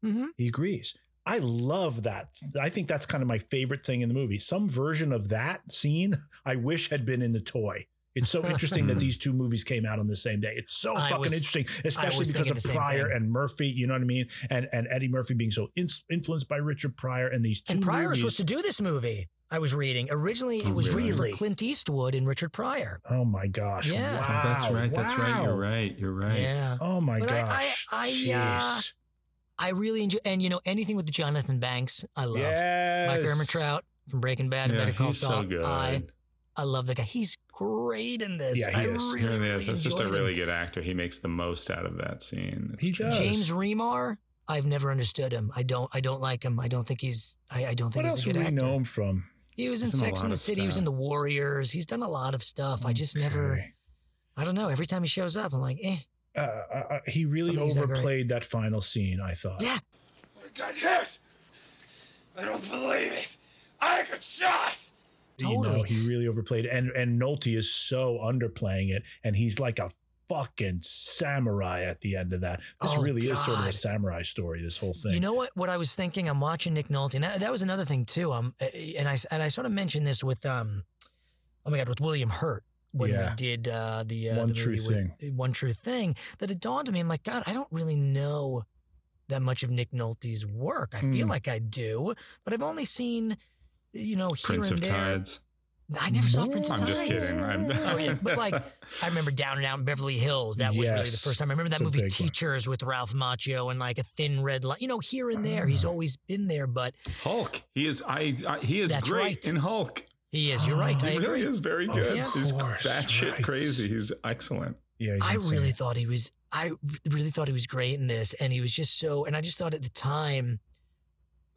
Mm-hmm. He agrees." I love that. I think that's kind of my favorite thing in the movie. Some version of that scene I wish had been in the toy. It's so interesting that these two movies came out on the same day. It's so I fucking was- interesting, especially because of Pryor thing. and Murphy. You know what I mean? And and Eddie Murphy being so in, influenced by Richard Pryor and these two And Pryor was supposed to do this movie. I was reading. Originally, it Oh, was really? for Clint Eastwood and Richard Pryor. oh my gosh! Yeah. Wow! Oh, that's right. That's right. You're right. You're right. Yeah. Oh my But gosh! I- I, uh, Jeez. I really enjoy, and you know, anything with Jonathan Banks, I love. yes. Mike Ehrmantraut from Breaking Bad and Yeah, Better Call he's so good. I, I love the guy. He's great in this. Yeah, he I is. really, He really really is. That's just a enjoyed him. really good actor. He makes the most out of that scene. It's He true. does. James Remar. I've never understood him. I don't. I don't like him. I don't think he's. I, I don't think What he's else a do good we actor. know him from? He was in He's in Sex lot and the of City. He was in the Warriors. He's done a lot of stuff. I just never. I don't know. Every time he shows up, I'm like, eh. Uh, uh, uh, he really Don't think he's that overplayed that final scene. I thought. Yeah. I got hit. I don't believe it. I got shot. You know, he really overplayed, it. and and Nolte is so underplaying it, and he's like a fucking samurai at the end of that. This Oh, really is sort of a samurai story. This whole thing. You know what? What I was thinking, I'm watching Nick Nolte, and that, that was another thing too. Um, and I and I sort of mentioned this with um, oh my god, with William Hurt when Yeah. we did uh, the uh, One the True thing. One True Thing. That it dawned on me. I'm like, God, I don't really know that much of Nick Nolte's work. I feel Mm. like I do, but I've only seen, you know, here Prince and of there. Tides. I never saw Prince of I'm just kidding. I'm- oh yeah, but like I remember Down and Out in Beverly Hills. That was really the first time. I remember that It's movie big one. Teachers with Ralph Macchio and like a thin red line. You know, here and there, he's ah. always been there. But Hulk. He is. I. I he is great right. in Hulk. he is. You're right. I He really is very Of good. Yeah. He's batshit right. crazy. He's excellent. Yeah, he's I really thought he was. I really thought he was great in this, and he was just so. And I just thought at the time,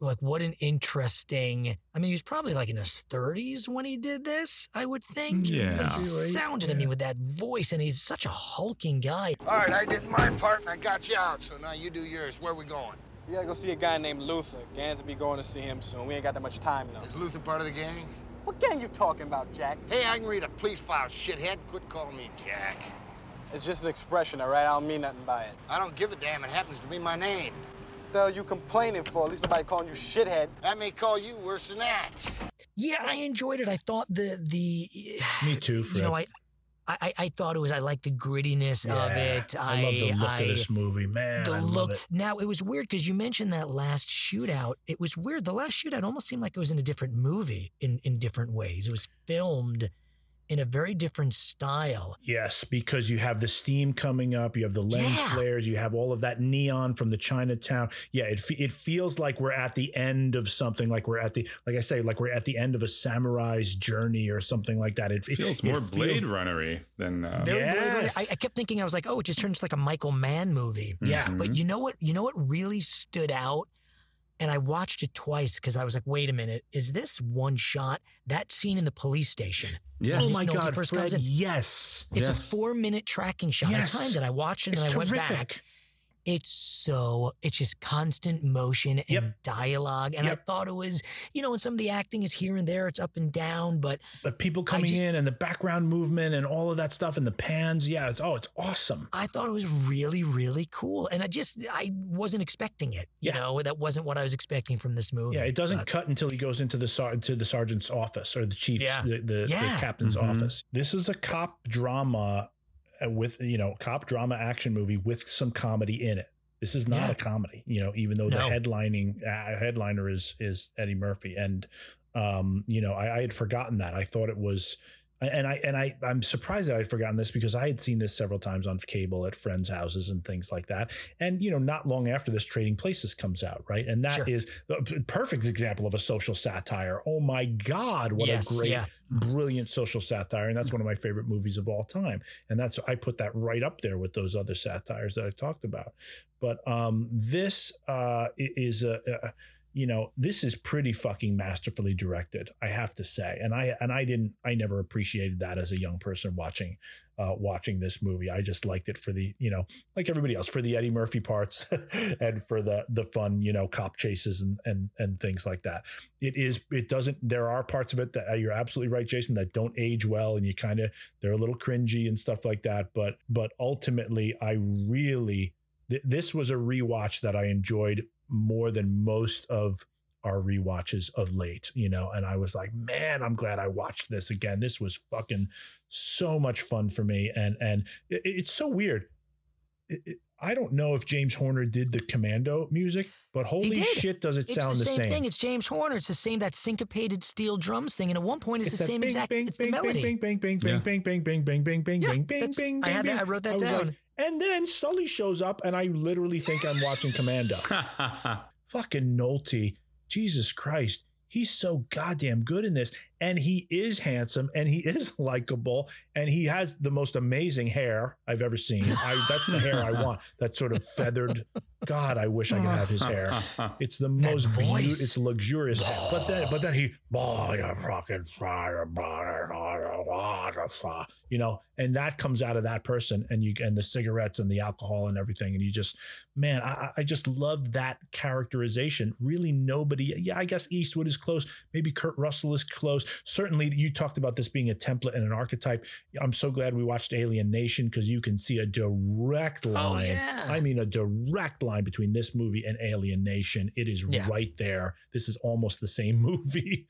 like, what an interesting. I mean, he was probably like in his thirties when he did this. I would think. But Yeah. he sounded. I yeah. mean, with that voice, and he's such a hulking guy. All right, I did my part and I got you out, so now you do yours. Where are we going? We gotta go see a guy named Luther. Gans will be going to see him soon. We ain't got that much time now. Is Luther part of the gang? What gang you talking about, Jack? Hey, I can read a police file, shithead. Quit calling me Jack. It's just an expression, all right? I don't mean nothing by it. I don't give a damn. It happens to be my name. What the uh, hell you complaining for? At least nobody calling you shithead. I may call you worse than that. Yeah, I enjoyed it. I thought the the Me too, Fred. you know I. I, I thought it was I like the grittiness of Yeah, it. I, love the look I- of this movie, man. the I look. love it. Now it was weird because you mentioned that last shootout. It was weird. The last shootout almost seemed like it was in a different movie in in different ways. It was filmed in a very different style. Yes, because you have the steam coming up, you have the lens Yeah. flares, you have all of that neon from the Chinatown. Yeah, it it feels like we're at the end of something, like we're at the like I say, like we're at the end of a samurai's journey or something like that. It feels it more feels- Blade Runnery than uh, Very Blade Runner. Yes. I, I kept thinking I was like, oh, it just turns like a Michael Mann movie. Yeah. Mm-hmm. But you know what? You know what really stood out? And I watched it twice because I was like, wait a minute, is this one shot? That scene in the police station. Yes. Oh my Nolte God, first Fred, comes in. yes. It's Yes. a four minute tracking shot. Yes. I timed it. I watched it and It's then I went back. It's so it's just constant motion and dialogue. And I thought it was, you know, and some of the acting is here and there, it's up and down, but But people coming just- in and the background movement and all of that stuff and the pans, yeah, it's oh, it's awesome. I thought it was really, really cool. And I just I wasn't expecting it. You Yeah. know, that wasn't what I was expecting from this movie. Yeah, it doesn't But- cut until he goes into the sar- to the sergeant's office or the chief's Yeah. the, the, Yeah. the captain's Mhm. office. This is a cop drama with you know cop drama action movie with some comedy in it. This is not Yeah. a comedy, you know, even though No. the headlining uh, headliner is is Eddie Murphy, and um, you know, I, I had forgotten that. I thought it was, and I and I I'm surprised that I'd forgotten this because I had seen this several times on cable at friends' houses and things like that. And you know, not long after this, Trading Places comes out, right? And that Sure. is a perfect example of a social satire. Oh my God, what Yes, a great, yeah. brilliant social satire, and that's one of my favorite movies of all time. And that's I put that right up there with those other satires that I talked about. But um, this uh, is a, a you know this is pretty fucking masterfully directed i have to say. And i and i didn't i never appreciated that as a young person watching uh watching this movie. I just liked it for the you know like everybody else for the eddie murphy parts and for the the fun you know cop chases and and and things like that. It is it doesn't there are parts of it that uh, you're absolutely right jason that don't age well and you kind of they're a little cringy and stuff like that. But but ultimately i really th- this was a rewatch that i enjoyed more than most of our rewatches of late, you know, and I was like, man, I'm glad I watched this again. This was fucking so much fun for me. And, and it, it's so weird. It- it- I don't know if James Horner did the commando music, but holy shit, does it it's sound the the same, same. thing. It's James Horner. It's the same that syncopated steel drums thing, and at one point it's, the same bing, exact. bing, it's bing, the melody. Bing, bing, bing, bing, Yeah. bing, bing, bing, bing, bing, bing, bing, bing, bing, I had that- I wrote that was like- down. And then Sully shows up, and I literally think I'm watching Commando. Fucking Nolte, Jesus Christ. He's so goddamn good in this. And he is handsome and he is likable and he has the most amazing hair I've ever seen. I, that's the hair I want. That sort of feathered. God, I wish I could have his hair. It's the most beautiful. It's luxurious. But then, but then he, boy, you fucking fire, you know, and that comes out of that person, and you and the cigarettes and the alcohol and everything, and you just, man, I, I just love that characterization. Really, nobody. Yeah, I guess Eastwood is close. Maybe Kurt Russell is close. Certainly, you talked about this being a template and an archetype. I'm so glad we watched Alien Nation because you can see a direct line. Oh, yeah. I mean, a direct line between this movie and Alien Nation. It is Yeah. right there. This is almost the same movie,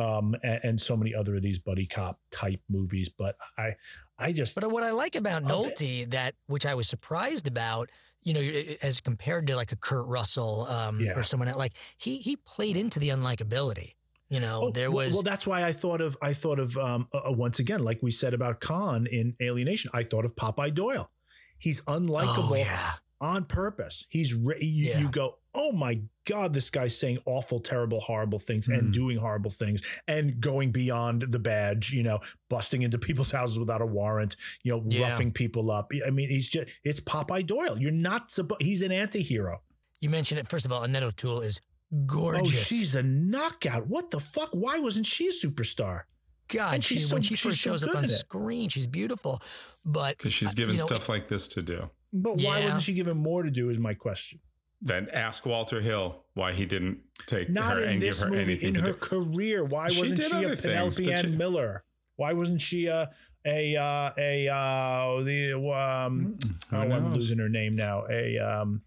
um, and, and so many other of these buddy cop type movies. But I, I just But what I like about Love it. Nolte that which I was surprised about, you know, as compared to like a Kurt Russell um, Yeah. or someone else, like he he played into the unlikability. You know, Oh, there was well, that's why I thought of I thought of um, uh, uh, once again, like we said about Caan in Alien Nation. I thought of Popeye Doyle. He's unlikable Oh, yeah. on purpose. He's re- you, Yeah. you go, oh my god, this guy's saying awful, terrible, horrible things and Mhm. doing horrible things and going beyond the badge. You know, busting into people's houses without a warrant. You know, Yeah. roughing people up. I mean, he's just it's Popeye Doyle. You're not supposed. He's an anti-hero. you mentioned it first of all. Annette O'Toole is Oh, gorgeous. she's a knockout. What the fuck? Why wasn't she a superstar? God, and she, she's when so- she she's first so shows up good on it. screen, she's beautiful. But because she's uh, given you know, stuff like this to do. But why Yeah. wasn't she given more to do? Is my question. Then ask Walter Hill why he didn't take Not her in and give her movie. anything In to her do. career, why She wasn't she a other things, Penelope Ann she- Miller? Why wasn't she a a uh, a uh, the um? oh, I'm losing her name now. A um.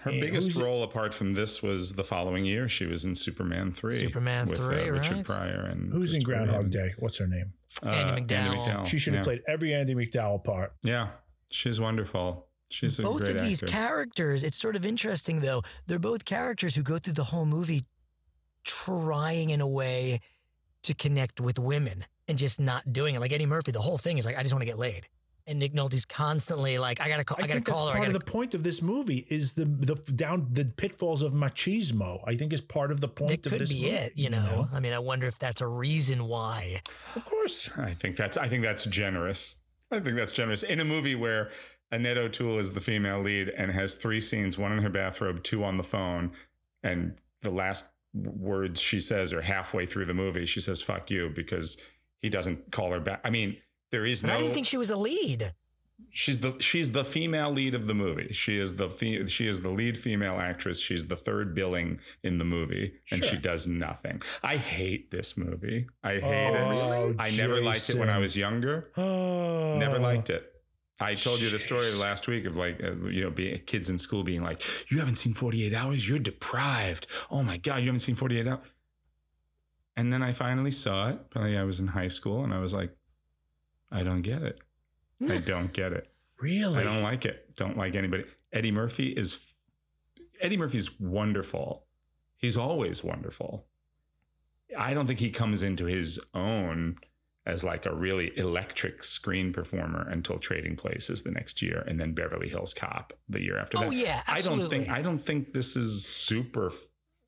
Her biggest who's- role, apart from this, was the following year. She was in Superman three. Superman with, 3, uh, Richard right? Pryor and Who's in Groundhog Reeve. Day? What's her name? Uh, Andie MacDowell. She should have yeah. played every Andie MacDowell part. Yeah, she's wonderful. She's a both great of these actor. characters it's sort of interesting though they're both characters who go through the whole movie trying in a way to connect with women and just not doing it like eddie murphy the whole thing is like i just want to get laid and nick nolte's constantly like i gotta call i, I gotta think call that's her part of gotta, the point of this movie is the the down the pitfalls of machismo. I think is part of the point that of could this be movie. it you know i mean i wonder if that's a reason why Of course. I think that's I think that's generous. I think that's generous in a movie where Annette O'Toole is the female lead and has three scenes: one in her bathrobe, two on the phone, and the last words she says are halfway through the movie. She says "fuck you" because he doesn't call her back. I mean, there is but no. i didn't think she was a lead She's the she's the female lead of the movie. She is the fe- she is the lead female actress. She's the third billing in the movie, and she does nothing. I hate this movie. I hate Oh, it. really? I never liked it when I was younger. Oh. Never liked it. I told you the story last week of like uh, you know being kids in school being like, "You haven't seen Forty Eight Hours. You're deprived. Oh my god, you haven't seen Forty Eight Hours." And then I finally saw it. Probably I was in high school, and I was like, "I don't get it. I don't get it." Really? I don't like it. Don't like anybody. Eddie Murphy is Eddie Murphy's wonderful. He's always wonderful. I don't think he comes into his own as like a really electric screen performer until Trading Places the next year and then Beverly Hills Cop the year after Oh, that. yeah, I don't think I don't think this is super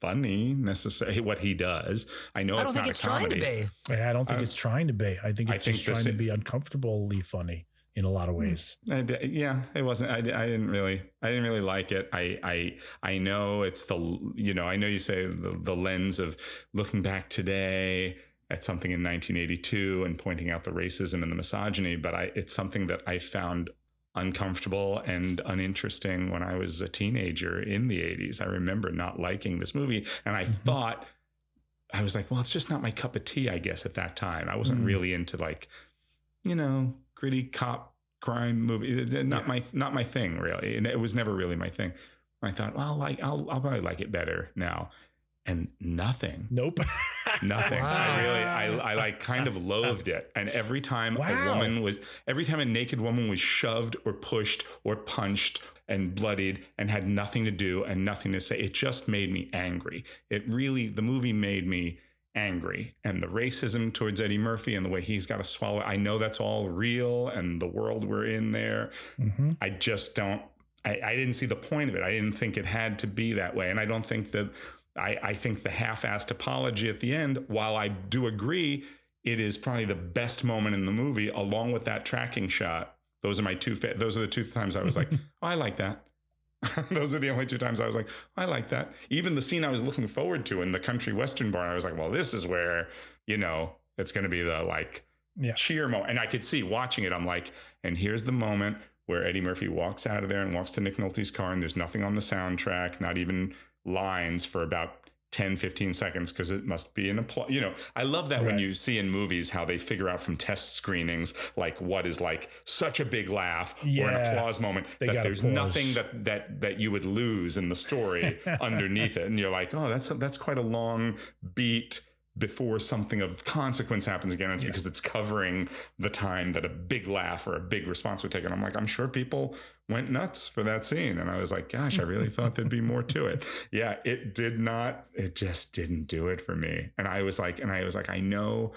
funny necessarily what he does. I know i it's don't think not it's a trying to comedy. be Yeah, I don't think I- it's trying to be. I think I it's think just the trying to be uncomfortably funny in a lot of hmm. ways. I d- yeah, it wasn't. I, d- I didn't really. I didn't really like it. I I I know it's the you know I know you say the, the lens of looking back today at something in 1982 and pointing out the racism and the misogyny, but I it's something that I found uncomfortable and uninteresting when I was a teenager in the 80s. I remember not liking this movie, and I thought. I was like, well, it's just not my cup of tea, I guess, at that time. I wasn't Mm. really into like, you know, gritty cop crime movie. Not my not my thing really, and it was never really my thing. I thought, well, like I'll I'll probably like it better now, and nothing, Nope. nothing. I really I I like kind of loathed it, and every time Wow. a woman was every time a naked woman was shoved or pushed or punched and bloodied and had nothing to do and nothing to say, it just made me angry. It really the movie made me angry and the racism towards Eddie Murphy and the way he's got to swallow. I know that's all real and the world we're in there. Mm-hmm. I just don't. I, I didn't see the point of it. I didn't think it had to be that way, and I don't think that. I, I think the half-assed apology at the end, while I do agree, it is probably the best moment in the movie, along with that tracking shot. Those are my two. Fa- those are the two times I was like, oh, I like that. those are the only two times I was like, oh, I like that. Even the scene I was looking forward to in the country western bar, I was like, well, this is where you know it's going to be the like Yeah. cheer moment. And I could see watching it, I'm like, and here's the moment where Eddie Murphy walks out of there and walks to Nick Nolte's car, and there's nothing on the soundtrack, not even lines for about 10, 15 seconds, because it must be an applause. You know, I love that when you see in movies how they figure out from test screenings, like what is like such a big laugh or an applause moment, They that there's pause. nothing that, that, that you would lose in the story underneath it. And you're like, oh, that's, that's quite a long beat before something of consequence happens again. It's because it's covering the time that a big laugh or a big response would take. And I'm like, I'm sure people went nuts for that scene. And I was like, gosh, I really thought there'd be more to it. Yeah, it did not, it just didn't do it for me. And I was like, and I was like, I know.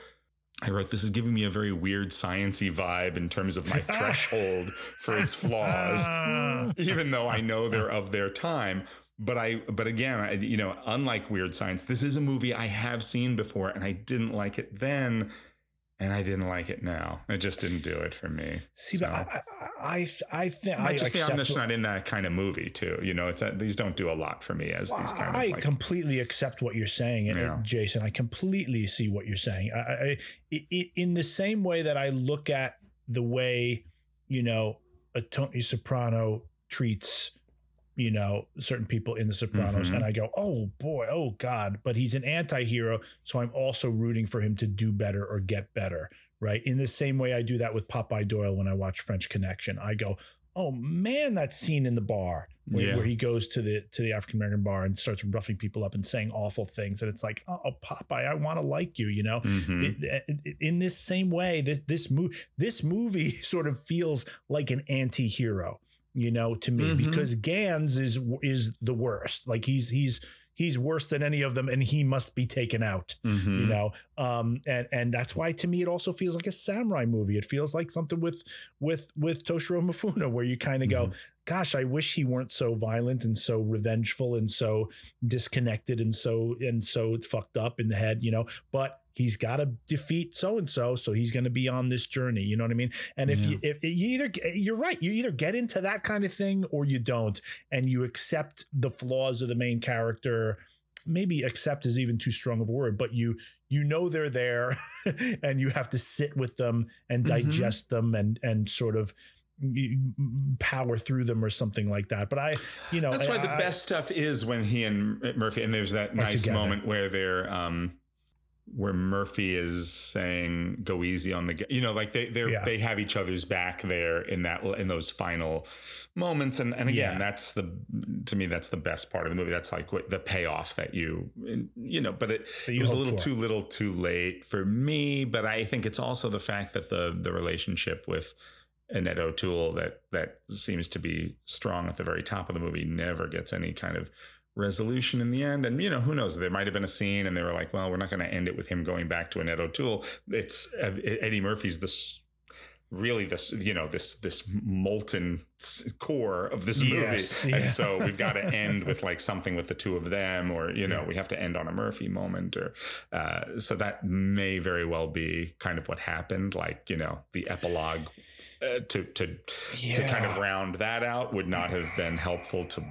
I wrote, this is giving me a very weird sciency vibe in terms of my threshold for its flaws, even though I know they're of their time. But I, but again, I, you know, unlike Weird Science, this is a movie I have seen before, and I didn't like it then, and I didn't like it now. It just didn't do it for me. See, So- but I, I, I, I think I just I'm accept just what- not in that kind of movie too. You know, it's uh, these don't do a lot for me as these kind I of like, completely accept what you're saying, and Yeah. Jason. I completely see what you're saying. I, I, I, I- in the same way that I look at the way, you know, a Tony Soprano treats, you know, certain people in The Sopranos, Mhm. and I go, oh boy, oh God. But he's an anti hero. So I'm also rooting for him to do better or get better, right? In the same way I do that with Popeye Doyle when I watch French Connection. I go, oh man, that scene in the bar where, Yeah. where he goes to the to the African American bar and starts roughing people up and saying awful things. And it's like, oh, Popeye, I want to like you, you know? Mhm. It- it- in this same way, this this movie this movie sort of feels like an anti-hero, you know, to me, Mhm. because Gans is is the worst. Like he's he's he's worse than any of them, and he must be taken out. Mhm. You know, um, and and that's why to me it also feels like a samurai movie. It feels like something with with with Toshiro Mifune, where you kind of go, "Gosh, I wish he weren't so violent and so revengeful and so disconnected and so and so fucked up in the head." You know, but he's got to defeat so and so, so he's going to be on this journey. You know what I mean? And if you if you either you're right, you either get into that kind of thing or you don't, and you accept the flaws of the main character. Maybe accept is even too strong of a word, but you you know they're there, and you have to sit with them and Mhm. digest them and and sort of power through them or something like that. But I, you know, That's why the I- best stuff is when he and Murphy, and there's that nice together. moment where they're, um, where Murphy is saying, "Go easy on the," g-" you know, like they they Yeah. they have each other's back there in that in those final moments, and and again, Yeah. that's the to me that's the best part of the movie. That's like what the payoff that you you know, but it, it was a little for. too little, too late for me. But I think it's also the fact that the the relationship with Annette O'Toole that that seems to be strong at the very top of the movie never gets any kind of resolution in the end. And you know, who knows? There might have been a scene, and they were like, "Well, we're not going to end it with him going back to Annette O'Toole." It's Eddie Murphy's this really this you know this this molten core of this movie Yes, yeah. and so we've got to end with like something with the two of them or you know we have to end on a murphy moment or uh, so that may very well be kind of what happened like you know the epilogue uh, to to to kind of round that out would not have been helpful to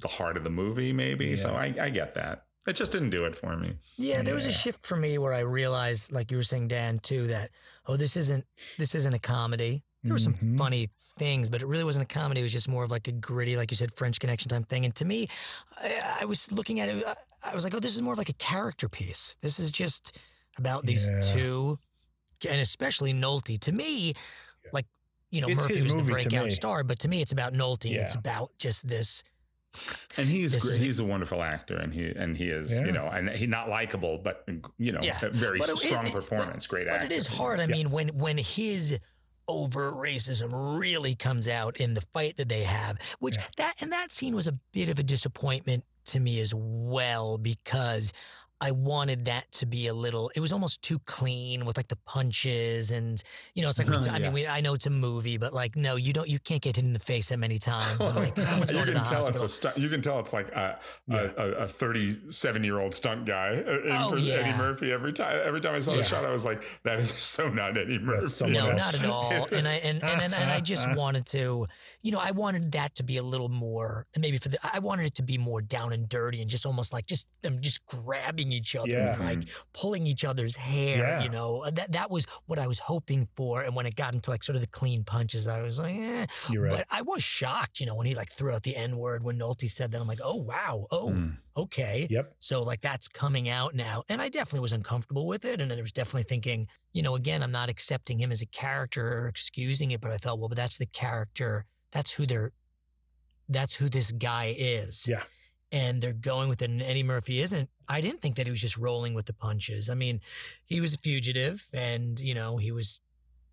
the heart of the movie maybe so I, I get that it just didn't do it for me Yeah, there was a shift for me where I realized, like you were saying, Dan, too, that oh, this isn't this isn't a comedy. There were some Mm-hmm. funny things, but it really wasn't a comedy. It was just more of like a gritty, like you said, French Connection type thing. And to me, I, I was looking at it. I- I was like, oh, this is more of like a character piece. This is just about these Yeah. two, and especially Nolte. To me, like you know, It's Murphy was the breakout star, but to me, it's about Nolte. and It's about just this. And he's This great. he's a wonderful actor and he and he is Yeah. you know and he not likable but you know Yeah. a very But strong it- performance great But actor But it is hard. I mean, when when his overt racism really comes out in the fight that they have, which that and that scene was a bit of a disappointment to me as well because I wanted that to be a little. It was almost too clean with like the punches and you know it's like we t- I Yeah. mean we, I know it's a movie but like no you don't you can't get hit in the face that many times and, like someone's you going to can the tell hospital. it's a stunt. You can tell it's like a a, a 37 year old stunt guy uh, in Oh, for yeah. Eddie Murphy. Every time every time I saw Yeah. the shot, I was like, that is so not Eddie Murphy. someone no, else. not at all. And I and and, and, and I just wanted to, you know, I wanted that to be a little more, and maybe for the, I wanted it to be more down and dirty and just almost like just them just grabbing each other, Yeah. and like pulling each other's hair. Yeah. You know, Uh, that that was what I was hoping for. And when it got into like sort of the clean punches, I was like, eh. Right. But I was shocked, you know, when he like threw out the N word when Nolte said that. I'm like, oh wow, oh okay. Yep. So like that's coming out now. And I definitely was uncomfortable with it. And I was definitely thinking, you know, again, I'm not accepting him as a character or excusing it, but I felt, well, but that's the character. That's who they're that's who this guy is. Yeah. And they're going with it. And Eddie Murphy isn't. I didn't think that he was just rolling with the punches. I mean, he was a fugitive and, you know, he was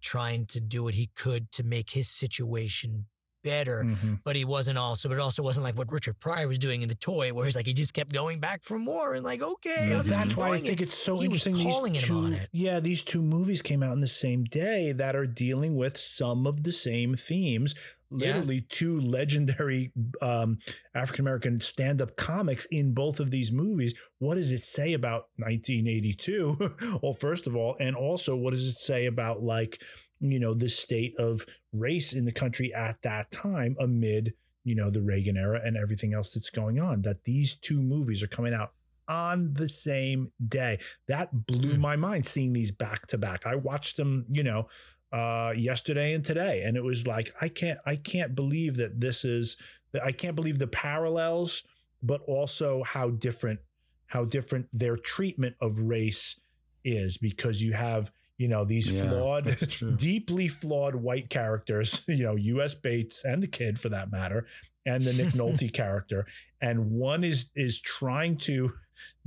trying to do what he could to make his situation better Mhm. but he wasn't also but it also wasn't like what richard pryor was doing in the toy where he's like he just kept going back for more and like okay Well, I'll just that's why I think it's so he interesting. was these calling him two, on it Yeah, these two movies came out in the same day that are dealing with some of the same themes. Literally, two legendary um, African American stand up comics in both of these movies. What does it say about 1982? well, first of all, and also, what does it say about like, you know, the state of race in the country at that time amid, you know, the Reagan era and everything else that's going on? That these two movies are coming out on the same day. That blew my mind seeing these back to back. I watched them, you know, uh yesterday and today and it was like I can't I can't believe that this is I can't believe the parallels, but also how different how different their treatment of race is because you have you know these Yeah, flawed deeply flawed white characters you know us bates and the kid for that matter and the nick nolte character. And one is is trying to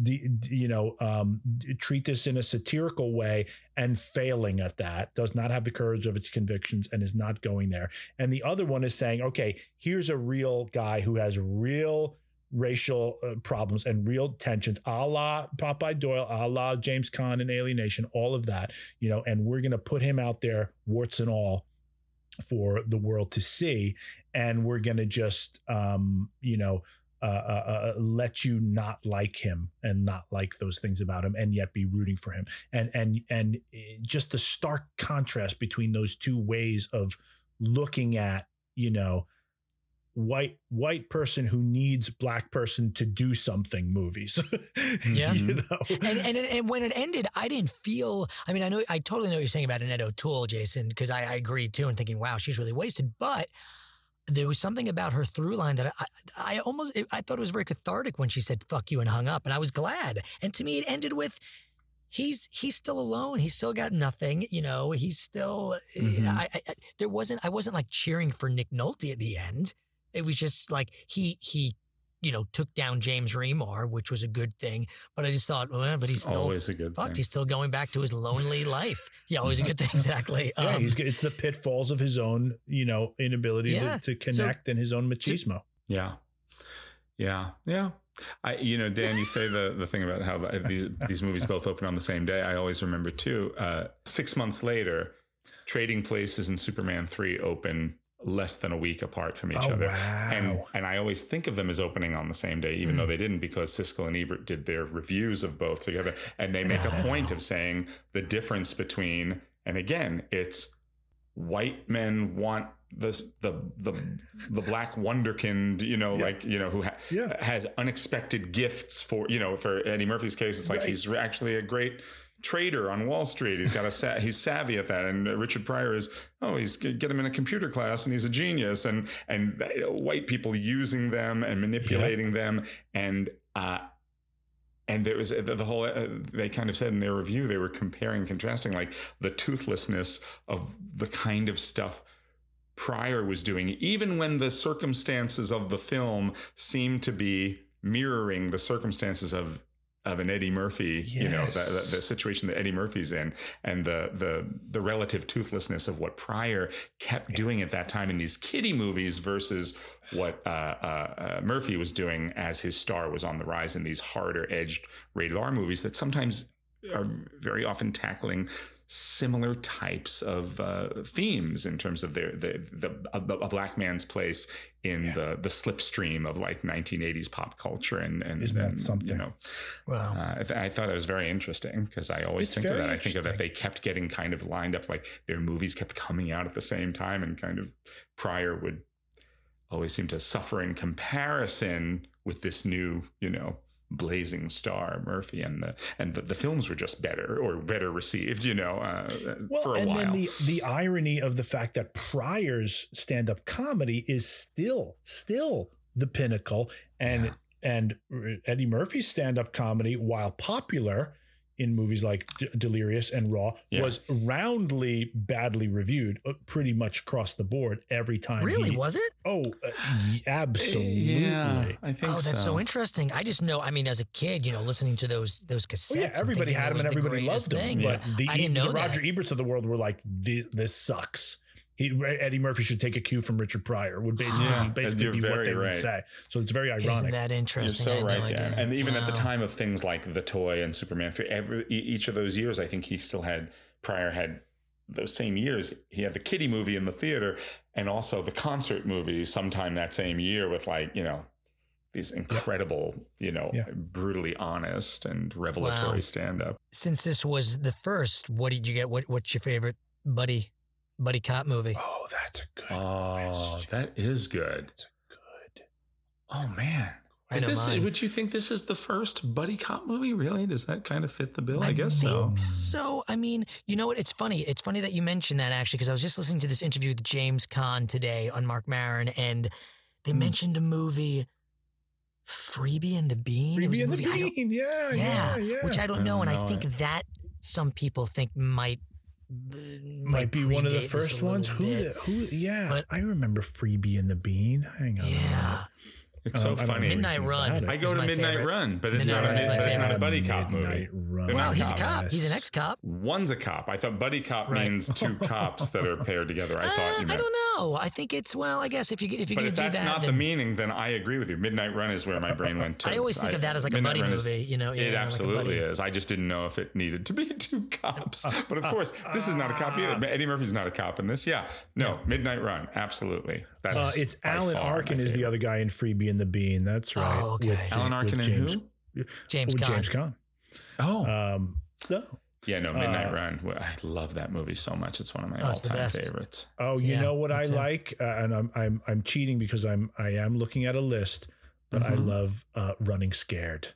you know um, treat this in a satirical way and failing at that does not have the courage of its convictions and is not going there. And the other one is saying okay here's a real guy who has real racial uh, problems and real tensions, a la Popeye Doyle, a la James Caan and Alien Nation, all of that, you know, and we're going to put him out there, warts and all, for the world to see. And we're going to just, um, you know, uh, uh, uh, let you not like him and not like those things about him, and yet be rooting for him, and and and eh, just the stark contrast between those two ways of looking at, you know, white white person who needs black person to do something movies. Yeah. you know? and, and and when it ended, I didn't feel. I mean, I know I totally know what you're saying about Annette O'Toole, Jason, because I, I agreed too, and thinking, wow, she's really wasted. But there was something about her through line that I, I almost I thought it was very cathartic when she said "fuck you" and hung up, and I was glad. And to me, it ended with. He's he's still alone. He's still got nothing. You know. He's still. Mhm. I, I, I- there wasn't. I wasn't like cheering for Nick Nolte at the end. It was just like he he, you know, took down James Remar, which was a good thing. But I just thought, well, but he's still Always a good fucked. thing. He's still going back to his lonely life. Yeah, always a good thing. Exactly. yeah, Um, he's it's the pitfalls of his own, you know, inability Yeah. to, to So- connect and his own machismo. Yeah. Yeah. Yeah. I, you know, Dan, you say the, the thing about how the, these, these movies both open on the same day. I always remember too, uh, six months later, Trading Places and Superman 3 open less than a week apart from each Oh, other. wow. And, and I always think of them as opening on the same day, even Hmm. though they didn't, because Siskel and Ebert did their reviews of both together. And they make a point of saying the difference between, and again, it's white men want the the the the black wonderkind, you know, like you know, who ha- Yeah. has unexpected gifts for you know, for Eddie Murphy's case, it's like Right. he's actually a great trader on Wall Street. He's got a sa- he's savvy at that. And uh, Richard Pryor is oh, he's get him in a computer class and he's a genius. And and uh, white people using them and manipulating them and uh and there was the, the whole uh, they kind of said in their review they were comparing contrasting like the toothlessness of the kind of stuff Pryor was doing even when the circumstances of the film seemed to be mirroring the circumstances of of an Eddie Murphy, you know, the, the, the situation that Eddie Murphy's in, and the the the relative toothlessness of what Pryor kept doing at that time in these kiddie movies versus what uh, uh, uh, Murphy was doing as his star was on the rise in these harder edged rated R movies that sometimes are very often tackling similar types of uh, themes in terms of their the, the a, a black man's place in the the slipstream of like 1980s pop culture and and Isn't that and, something? you know Wow. uh, I, th- I thought it was very interesting because I always It's think of that. I think of that they kept getting kind of lined up, like their movies kept coming out at the same time, and kind of Pryor would always seem to suffer in comparison with this new, you know, blazing star Murphy, and the and the, the films were just better or better received, you know, uh, Well, for a and while. then the the irony of the fact that Pryor's stand up comedy is still still the pinnacle, and and Eddie Murphy's stand up comedy, while popular in movies like D- Delirious and Raw, Yeah. was roundly badly reviewed, uh, pretty much across the board every time. Really, he- was it? Oh, uh, absolutely. yeah, I think Oh, that's so. so. interesting. I just know. I mean, as a kid, you know, listening to those those cassettes. Oh, yeah, everybody had them and was the everybody loved them. thing. But the, I didn't know the that. Roger Eberts of the world were like, this, this sucks. He, Eddie Murphy should take a cue from Richard Pryor. Would basically, Yeah, basically be what very they would say. So it's very ironic. Isn't that interesting? You're so right, no Dan. And even at the time of things like The Toy and Superman, for every e- each of those years, I think he still had Pryor had those same years. He had the kiddie movie in the theater and also the concert movie sometime that same year with like you know these incredible, you know, Yeah. brutally honest and revelatory Wow. stand up. Since this was the first, what did you get? What What's your favorite buddy buddy cop movie? Oh, that's a good. Oh, that is good. That's good. Oh man. Is this, mine. would you think this is the first buddy cop movie? Really? Does that kind of fit the bill? I, guess so. think so. I mean, you know what? It's funny. It's funny that you mentioned that actually, because I was just listening to this interview with James Caan today on Marc Maron, and They hmm. mentioned a movie, Freebie and the Bean. Freebie and the movie I Bean. Yeah, yeah, yeah. Which I don't know, and I think it. that some people think might might be one of the first ones. Who? bit. The, who? Yeah, I remember Freebie and the Bean. Hang on. Yeah. It's so Um, I funny. Midnight Run. I go to Midnight Run, but it's Midnight not. Run A, but it's not a buddy cop movie. Midnight Run. Well, not he's a cop. He's an ex-cop. One's a cop. I thought buddy cop Right. means two cops that are paired together. I thought you Uh, I don't know. I think it's well. I guess if you if you're But gonna if do that's that, not the meaning, then I agree with you. Midnight Run is where my brain went to. I always think of that as like a buddy Run is- movie, you know, yeah, it absolutely buddy. is. I just didn't know if it needed to be two cops. But of course, this is not a cop either. Eddie Murphy's not a cop in this. Yeah, no, Midnight Run, absolutely. That's Uh, it's Alan Arkin is the other guy in Freebie and the Bean. That's right. Oh, okay. With- Alan with Arkin and James, who? James with Caan. James Caan. Oh, Um, no. yeah, no, Midnight Uh, Run. I love that movie so much. It's one of my Oh, all-time favorites. Oh, you Yeah, know what I too. like, uh, and I'm I'm I'm cheating because I'm I am looking at a list, but I Mhm. love uh, Running Scared.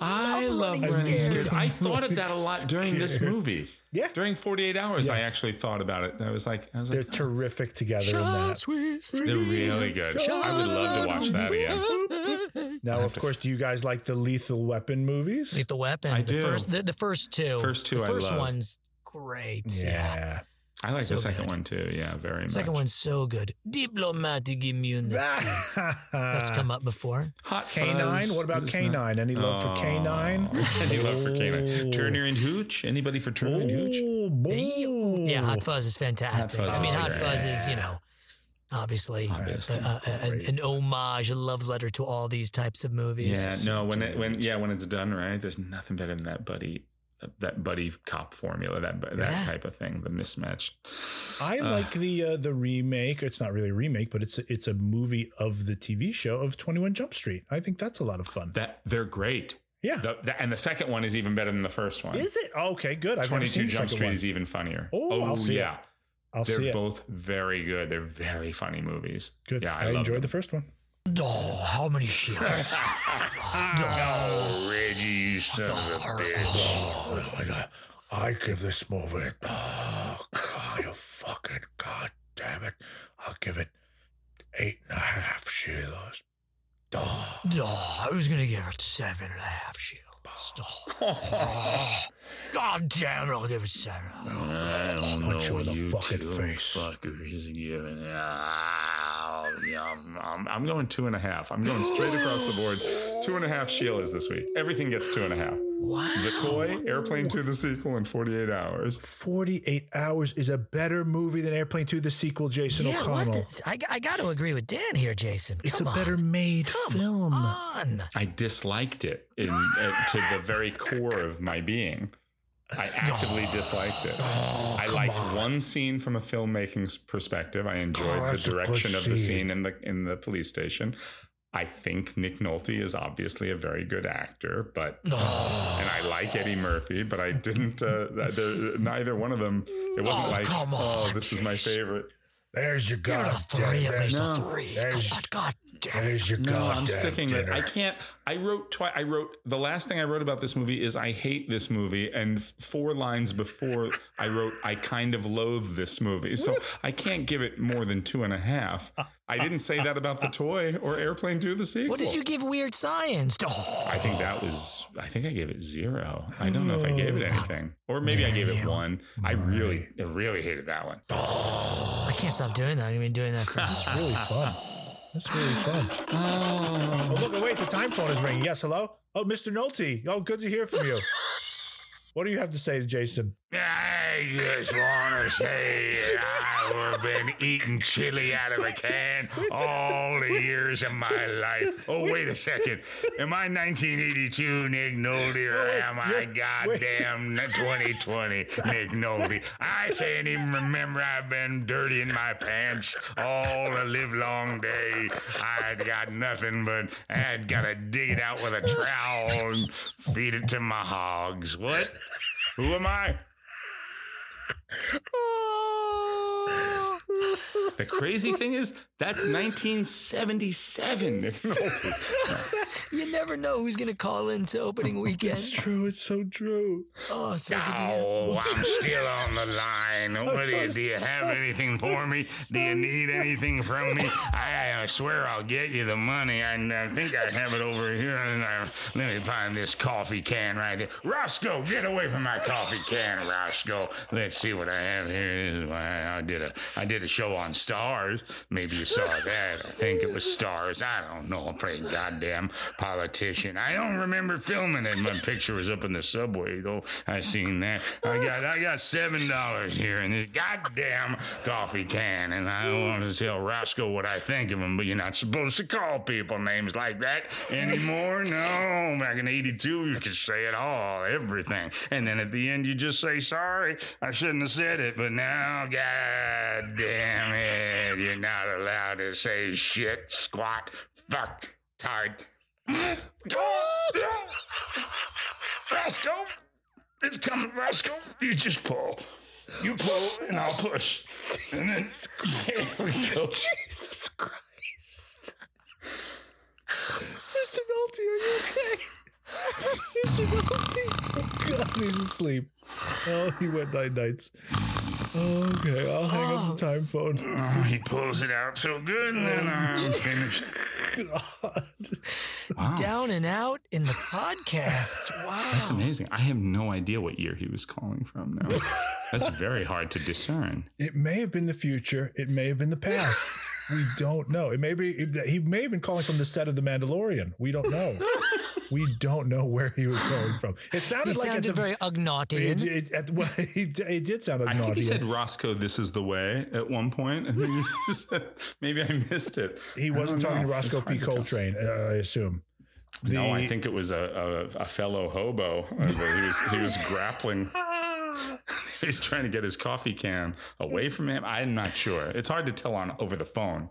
I love Running Running Scared. Scared. I thought of that a lot during this movie. Yeah. During 48 hours, Yeah. I actually thought about it. I was like, I was They're like, oh, terrific together in that. They're really good. I would love to watch that again. Now, of course, do you guys like the Lethal Weapon movies? Lethal Weapon. I the do. First, the, the first two. First two The I first love. one's great. Yeah. Yeah. I like So the second good. one too. Yeah, very Second much. one's so good. Diplomatic immunity. That's come up before. Hot K9. What about canine? Any love for K9? Any love for canine? Turner and Hooch? Anybody for Turner and Hooch? Oh, boy. Yeah, Hot Fuzz is fantastic. Fuzz I mean, Hot great. Fuzz is, you know, obviously Obviously. uh, uh, an, an homage, a love letter to all these types of movies. Yeah, no. When it when yeah when it's done right, there's nothing better than that buddy that buddy cop formula that that Yeah. type of thing. The mismatched. I Uh, like the uh, the remake. It's not really a remake, but it's a, it's a movie of the TV show of Twenty One Jump Street. I think that's a lot of fun. that. They're great. Yeah. The, the- and the second one is even better than the first one. Is it Oh, okay? Good. Twenty Two Jump Street one. is even funnier. Oh, I'll see it. yeah. I'll They're see it. both very good. They're very funny movies. Good. Yeah, I, I, enjoyed them. the first one. Oh, how many shields? Oh, Reggie, you son of a bitch. Oh, I give this movie. Oh, God, you fucking god damn it! I'll give it eight and a half Sheilas. Oh, Oh, I was going to give it seven and a half shields. Oh, God damn it, I'll give it seven. I don't Punch you know in the you fucking two face. Fuckers giving. Yeah, I'm, I'm, I'm going two and a half. I'm going straight across the board. Two and a half Sheilas this week. Everything gets two and a half. Wow. The toy, Airplane 2, the sequel in 48 hours. 48 Hours is a better movie than Airplane 2, the sequel, Jason Yeah, what O'Connell. the, I, I got to agree with Dan here, Jason. It's a on. better made film. on. I disliked it in, uh, to the very core of my being. I actively disliked it. I liked one scene from a filmmaking perspective. I enjoyed Oh, the that's a good direction of the scene. scene in the in the police station. I think Nick Nolte is obviously a very good actor, but and I like Eddie Murphy, but I didn't. Uh, th- there- neither one of them. It wasn't Oh, like, come oh, on, this is my favorite. There's your Give it a three, at least No. a three. There's- God, God damn it. Your No, goddamn I'm sticking with. I can't. I wrote twice. I wrote the last thing I wrote about this movie is I hate this movie, and four lines before I wrote I kind of loathe this movie. So I can't give it more than two and a half. I didn't say that about the toy or Airplane Two, the sequel. What did you give Weird Science? Oh, I think that was. I think I gave it zero. I don't know if I gave it oh. anything, or maybe I gave it one. I really, really hated that one. I can't stop doing that. I've been doing that for That's really fun. That's really fun. Oh, look, wait, the time phone is ringing. Yes, hello? Oh, Mr. Nolte. Oh, good to hear from you. what do you have to say to Jason? I just want to say I've been eating chili out of a can all the years of my life. Oh, wait a second. Am I 1982 Nick Nolte or am I goddamn 2020 Nick Nolte? I can't even remember I've been dirty in my pants all the live long day. I got nothing but I'd got to dig it out with a trowel and feed it to my hogs. What? Who am I? oh. The crazy thing is, that's 1977. You never know who's gonna call into opening oh, weekend. It's true. It's so true. Oh, so Oh, hear. I'm still on the line. What do you, do you have anything for me? Do you need anything from me? I, I swear I'll get you the money. I, I think I have it over here. I, uh, let me find this coffee can right there. Roscoe, get away from my coffee can, Roscoe. Let's see what I have here. I, I did a I did a show on Stars. Maybe you saw that. I think it was Stars. I don't know. I'm pretty goddamn politician. I don't remember filming it. My picture was up in the subway though. I seen that. I got I got seven dollars here in this goddamn coffee can, and I don't want to tell Roscoe what I think of him, but you're not supposed to call people names like that anymore. No, back in '82, you could say it all, everything, and then at the end you just say sorry. I shouldn't have said it, but now, god damn it, you're not allowed to say shit, squat, fuck, tart. Roscoe, it's coming, Roscoe. You just pull. You pull, and I'll push. And then there we go. Jesus Christ. Mr. Nolte, are you okay? Mr. Nolte. Oh, God, he's asleep. Oh, he went nine nights. Okay, I'll hang up the oh. time phone. Oh, he pulls it out so good, and then I'm oh, finished. Wow. Down and out in the podcasts. Wow. That's amazing. I have no idea what year he was calling from now. That's very hard to discern. It may have been the future. It may have been the past. we don't know. It may be. He may have been calling from the set of The Mandalorian. We don't know. we don't know where he was going from. It sounded He like sounded at the, very Ugnaughtian. It, it, at, well, he, he did sound I think he said Roscoe, this is the way at one point. And then said, maybe I missed it. He wasn't talking know. to Roscoe P. Coltrane, uh, I assume. no, I think it was a, a, a fellow hobo. He was, he was grappling. He's trying to get his coffee can away from him. I'm not sure. It's hard to tell on over the phone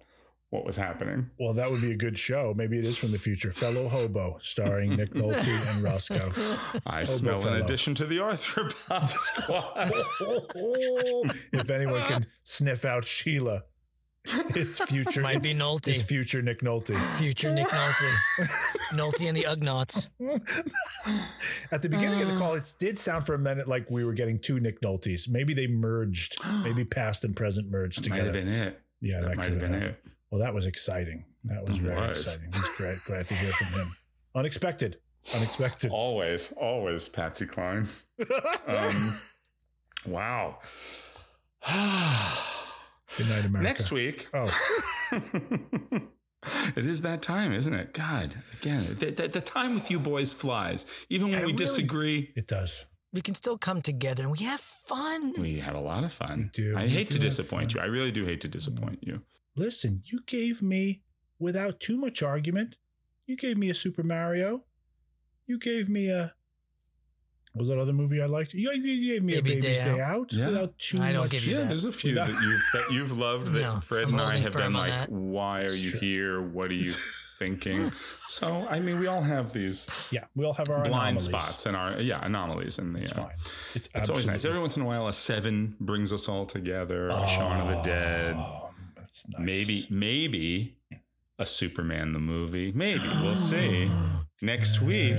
what was happening. Well, that would be a good show. Maybe it is from the future. Fellow Hobo, starring Nick Nolte and Roscoe. I Hobo smell an addition to the arthropod squad. if anyone can sniff out Sheila, it's future. Might be Nolte. It's future Nick Nolte. Future Nick Nolte. Nolte and the Ugnaughts. At the beginning of the call, it did sound for a minute like we were getting two Nick Noltes. Maybe they merged. Maybe past and present merged Might together. have been it. Yeah, that, That might could have been happened. it. Well, that was exciting. That was It very was. exciting. It was great. Glad to hear from him. Unexpected. Unexpected. Always, always Patsy Cline. Um, wow. Good night, America. Next week. Oh, It is that time, isn't it? God, again, the, the, the time with you boys flies. Even when I we really- disagree, it does. We can still come together and we have fun. we have a lot of fun. do. I We hate to do have disappoint you. I really do hate to disappoint you. Listen, you gave me, without too much argument, you gave me a Super Mario. You gave me a. What was that other movie I liked? You, you gave me Baby's a Baby's Day Day, Out. Out. Yeah. Without too I don't much. give you Yeah, that. there's a few No. that you've that you've loved that No, Fred I'm and I have firm been like, that. why are you true. here? What are you thinking? So, I mean, we all have these Yeah, we all have our blind anomalies. spots and our yeah anomalies, and It's yeah. fine. It's, It's always nice. absolutely Every once in a while, a seven brings us all together. A Shaun of the oh. Dead. That's nice. Maybe, maybe a Superman the movie. Maybe we'll see next week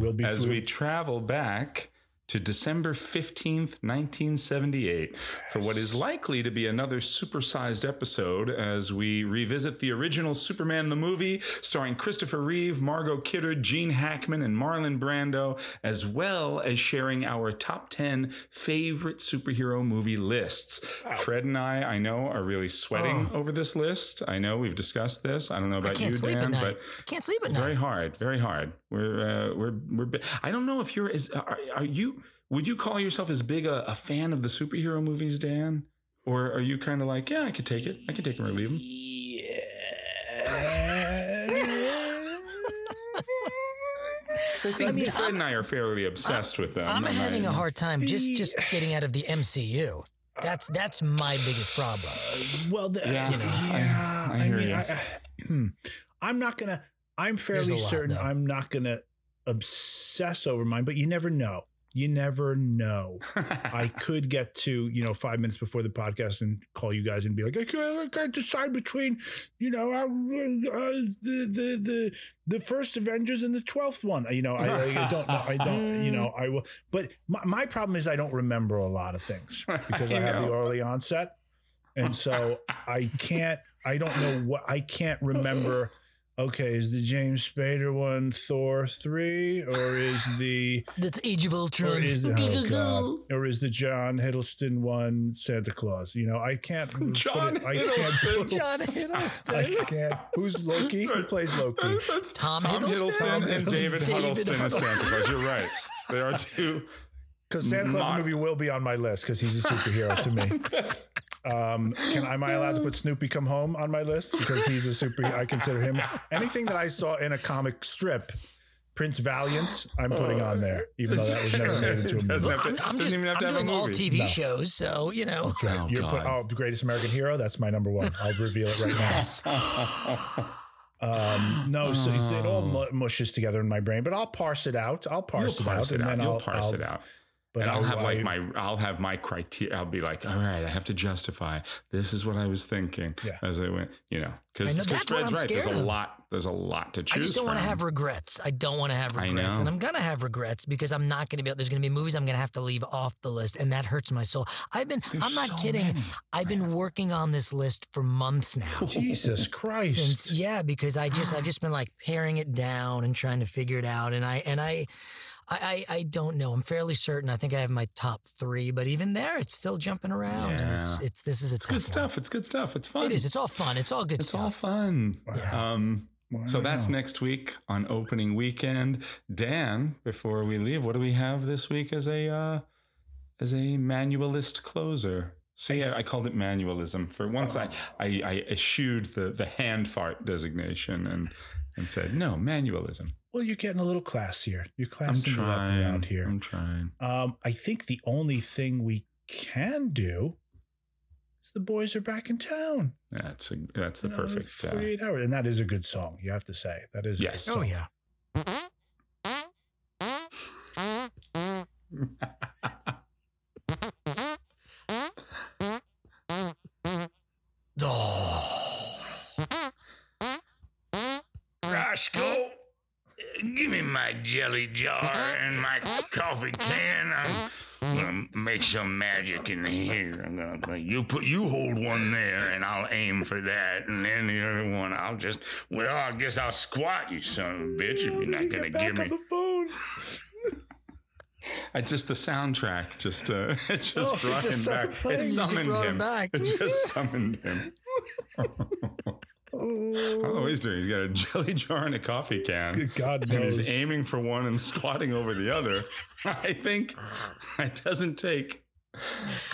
We'll as we travel back to December 15th, 1978, for what is likely to be another supersized episode as we revisit the original Superman the movie, starring Christopher Reeve, Margot Kidder, Gene Hackman, and Marlon Brando, as well as sharing our top 10 favorite superhero movie lists. Fred and I, I know, are really sweating oh. over this list. I know we've discussed this. I don't know about you, Dan, but I can't sleep at night. very hard, very hard. We're uh, we're we're. bi- I don't know if you're as are, are you. Would you call yourself as big a, a fan of the superhero movies, Dan? Or are you kind of like, yeah, I could take it. I could take them or leave them. I think I mean, Fred and I are fairly obsessed with them. I'm having I- a hard time just just getting out of the MCU. That's that's my biggest problem. Well, the, Yeah, you know, yeah. I I, hear mean, you. I, I, hmm. I'm not gonna. I'm fairly a lot, certain. I'm not gonna obsess over mine, but you never know. You never know. I could get to, you know, five minutes before the podcast and call you guys and be like, I can't, I can't decide between, you know, uh, uh, the, the, the, the first Avengers and the 12th one. You know, I, I don't know. I don't, you know, I will. But my, my problem is I don't remember a lot of things because I, I have the early onset. And so I can't, I don't know what, I can't remember. Okay, is the James Spader one Thor 3 or is the That's Age of Ultron. or is the oh God, or is the John Hiddleston one Santa Claus? You know, I can't John it, I Hiddleston. can't John Hiddleston. I can't. Who's Loki? Who plays Loki? Tom, Tom Hiddleston, and David David Huddleston as Santa Claus. You're right. They are two. Because Santa Claus Not- movie will be on my list because he's a superhero to me. Um, can am I allowed to put Snoopy Come Home on my list because he's a super? I consider him anything that I saw in a comic strip. Prince Valiant, I'm putting on there, even though that was never made into a movie. have to- I'm, I'm doesn't just even have to I'm have a doing all. TV No. shows, so you know. Oh, You're put, oh, the greatest American hero. That's my number one. I'll reveal it right now. Um, no, so it all mushes together in my brain, but I'll parse it out. I'll parse You'll it parse out, it and out. then You'll I'll parse I'll- it out. But and I'll have like I- my I'll have my criteria. I'll be like, all right, I have to justify. This is what I was thinking Yeah. as I went. You know, because Fred's right. There's a lot. There's a lot to choose. I just don't want to have regrets. I don't want to have regrets, and I'm gonna have regrets because I'm not gonna be. Able there's gonna be movies I'm gonna have to leave off the list, and that hurts my soul. I've been. There's I'm not so kidding. many. I've been working on this list for months now. Jesus Christ. Since yeah, because I just I've just been like paring it down and trying to figure it out, and I and I. I, I, I don't know. I'm fairly certain. I think I have my top three, but even there, it's still jumping around. And it's Yeah. it's this is It's good one. stuff. It's good stuff. It's fun. It is. It's all fun. It's all good It's stuff. all fun. Yeah. Um, so that's next week on opening weekend. Dan, before we leave, what do we have this week as a uh, as a manualist closer? So yeah, I called it manualism. For once, I, I I eschewed the the hand fart designation and and said no manualism. Well, you're getting a little classier. You're I'm classing it up trying. around here. I'm trying. Um, I think the only thing we can do is the boys are back in town. That's a, that's the You perfect. Uh, 48 hours, and that is a good song. You have to say that is. a good Yes. song. Oh yeah. Roscoe, give me my jelly jar and my coffee can. I'm gonna make some magic in here. I'm gonna you put you hold one there, and I'll aim for that, and then the other one I'll just well, I guess I'll squat you, son of a bitch, if you're not gonna Back give on me. the phone. I just the soundtrack just uh it just Oh, it brought just him back. It summoned him him. back. It just summoned him. Oh, he's doing. He's got a jelly jar and a coffee can. Good God and he's aiming for one and squatting over the other. I think it doesn't take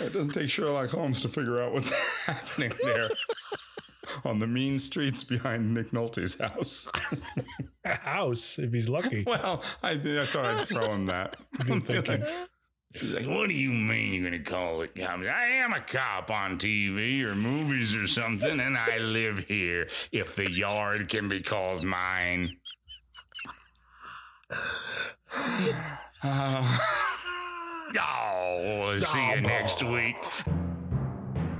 it doesn't take Sherlock Holmes to figure out what's happening there on the mean streets behind Nick Nolte's house. A house, if he's lucky. well, I, I thought I'd throw him that. Good thinking. He's like, what do you mean you're gonna call it cops? I am a cop on TV or movies or something, and I live here. If the yard can be called mine. Uh, Oh, we'll see you next week.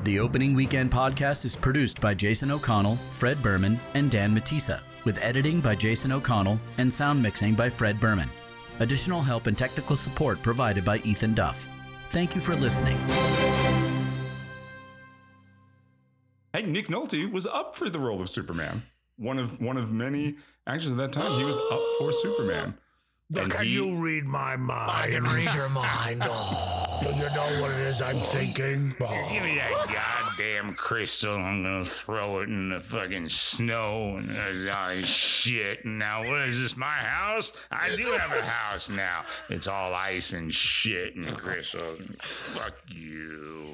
The Opening Weekend podcast is produced by Jason O'Connell, Fred Berman, and Dan Matissa, with editing by Jason O'Connell and sound mixing by Fred Berman. Additional help and technical support provided by Ethan Duff. Thank you for listening. Hey, Nick Nolte was up for the role of Superman. One of one of many actors at that time. He was up for Superman. And Can he- you read my mind? I can read your mind. Oh. Do you know what it is I'm thinking? Give me that goddamn crystal. I'm gonna throw it in the fucking snow and uh, shit. Now, what is this? My house? I do have a house now. It's all ice and shit and crystals. Fuck you.